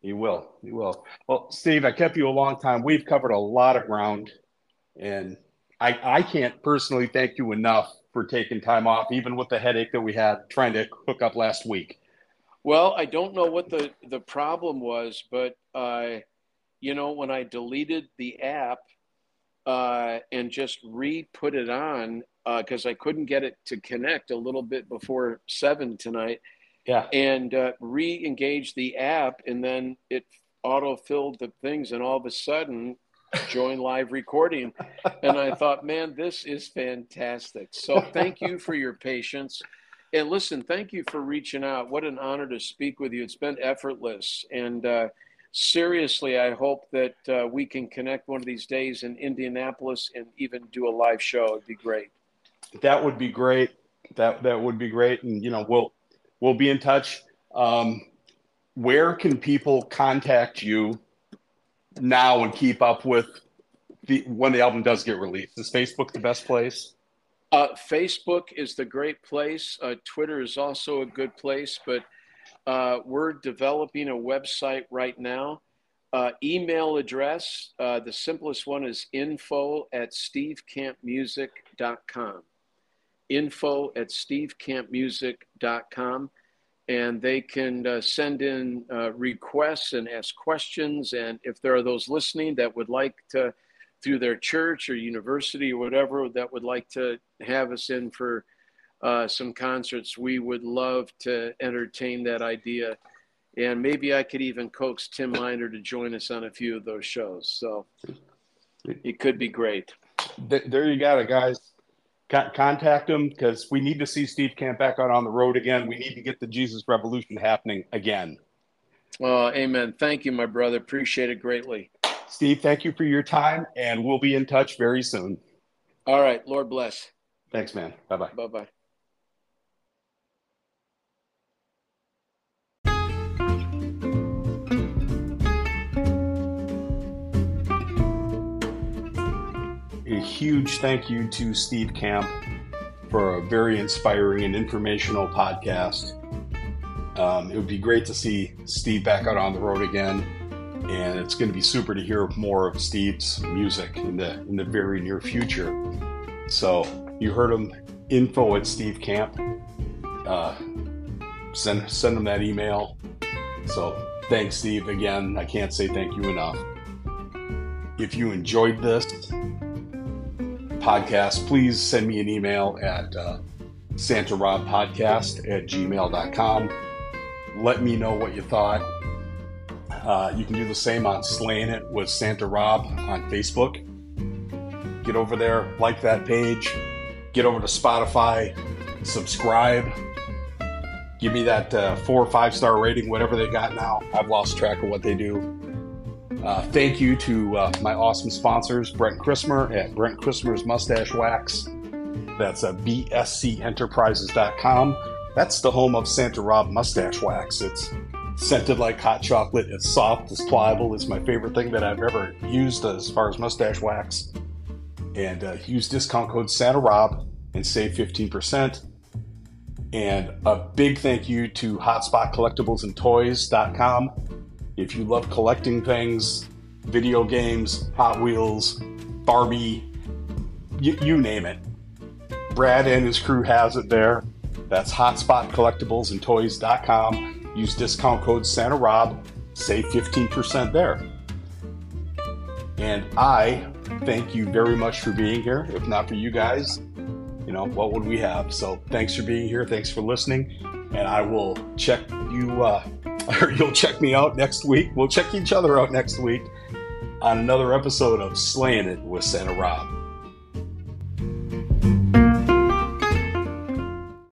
Speaker 1: He will. He will. Well, Steve, I kept you a long time. We've covered a lot of ground, and I I can't personally thank you enough for taking time off, even with the headache that we had trying to hook up last week.
Speaker 2: Well, I don't know what the the problem was, but uh, you know, when I deleted the app uh, and just re put it on, because uh, I couldn't get it to connect a little bit before seven tonight.
Speaker 1: Yeah.
Speaker 2: And uh, re engage the app, and then it auto filled the things, and all of a sudden, join live recording. and I thought, man, this is fantastic. So thank you for your patience. And listen, thank you for reaching out. What an honor to speak with you. It's been effortless. And uh, seriously, I hope that uh, we can connect one of these days in Indianapolis and even do a live show. It'd be great
Speaker 1: that would be great. That that would be great, and you know we'll we'll be in touch. Um, where can people contact you now and keep up with the when the album does get released? Is Facebook the best place?
Speaker 2: Uh, Facebook is the great place. Uh, Twitter is also a good place, but uh, we're developing a website right now. Uh, email address, uh, the simplest one is info at stevecampmusic.com. Info at stevecampmusic.com. And they can uh, send in requests and ask questions. And if there are those listening that would like to, through their church or university or whatever, that would like to have us in for uh, some concerts, we would love to entertain that idea. And maybe I could even coax Tim Miner to join us on a few of those shows. So it could be great.
Speaker 1: There you got it, guys. Contact him because we need to see Steve Camp back out on the road again. We need to get the Jesus Revolution happening again.
Speaker 2: Oh, amen. Thank you, my brother. Appreciate it greatly.
Speaker 1: Steve, thank you for your time, and we'll be in touch very soon.
Speaker 2: All right. Lord bless.
Speaker 1: Thanks, man. Bye bye.
Speaker 2: Bye bye.
Speaker 1: Huge thank you to Steve Camp for a very inspiring and informational podcast. Um, it would be great to see Steve back out on the road again and it's going to be super to hear more of Steve's music in the in the very near future. So you heard him, info at Steve Camp. Uh, send send him that email. So thanks, Steve. Again, I can't say thank you enough. If you enjoyed this podcast, please send me an email at uh, Santa Rob Podcast at gmail.com. Let me know what you thought uh, you can do the same on Slaying It with Santa Rob on Facebook. Get over there, like that page. Get over to Spotify, subscribe. Give me that uh, four or five star rating, whatever they got now. I've lost track of what they do. Uh, thank you to uh, my awesome sponsors, Brent Chrismer at Brent Chrismer's Mustache Wax. That's uh, bscenterprises.com. That's the home of Santa Rob Mustache Wax. It's scented like hot chocolate. It's soft, it's pliable. It's my favorite thing that I've ever used as far as mustache wax. And uh, use discount code Santa Rob and save 15%. And a big thank you to Hotspot Collectibles and Toys.com. If you love collecting things, video games, Hot Wheels, Barbie, y- you name it. Brad and his crew has it there. That's Hotspot Collectibles and Toys.com Use discount code Santa Rob, save 15% there. And I thank you very much for being here. If not for you guys, you know, what would we have? So thanks for being here. Thanks for listening. And I will check you, uh, or you'll check me out next week. We'll check each other out next week on another episode of Slaying It with Santa Rob.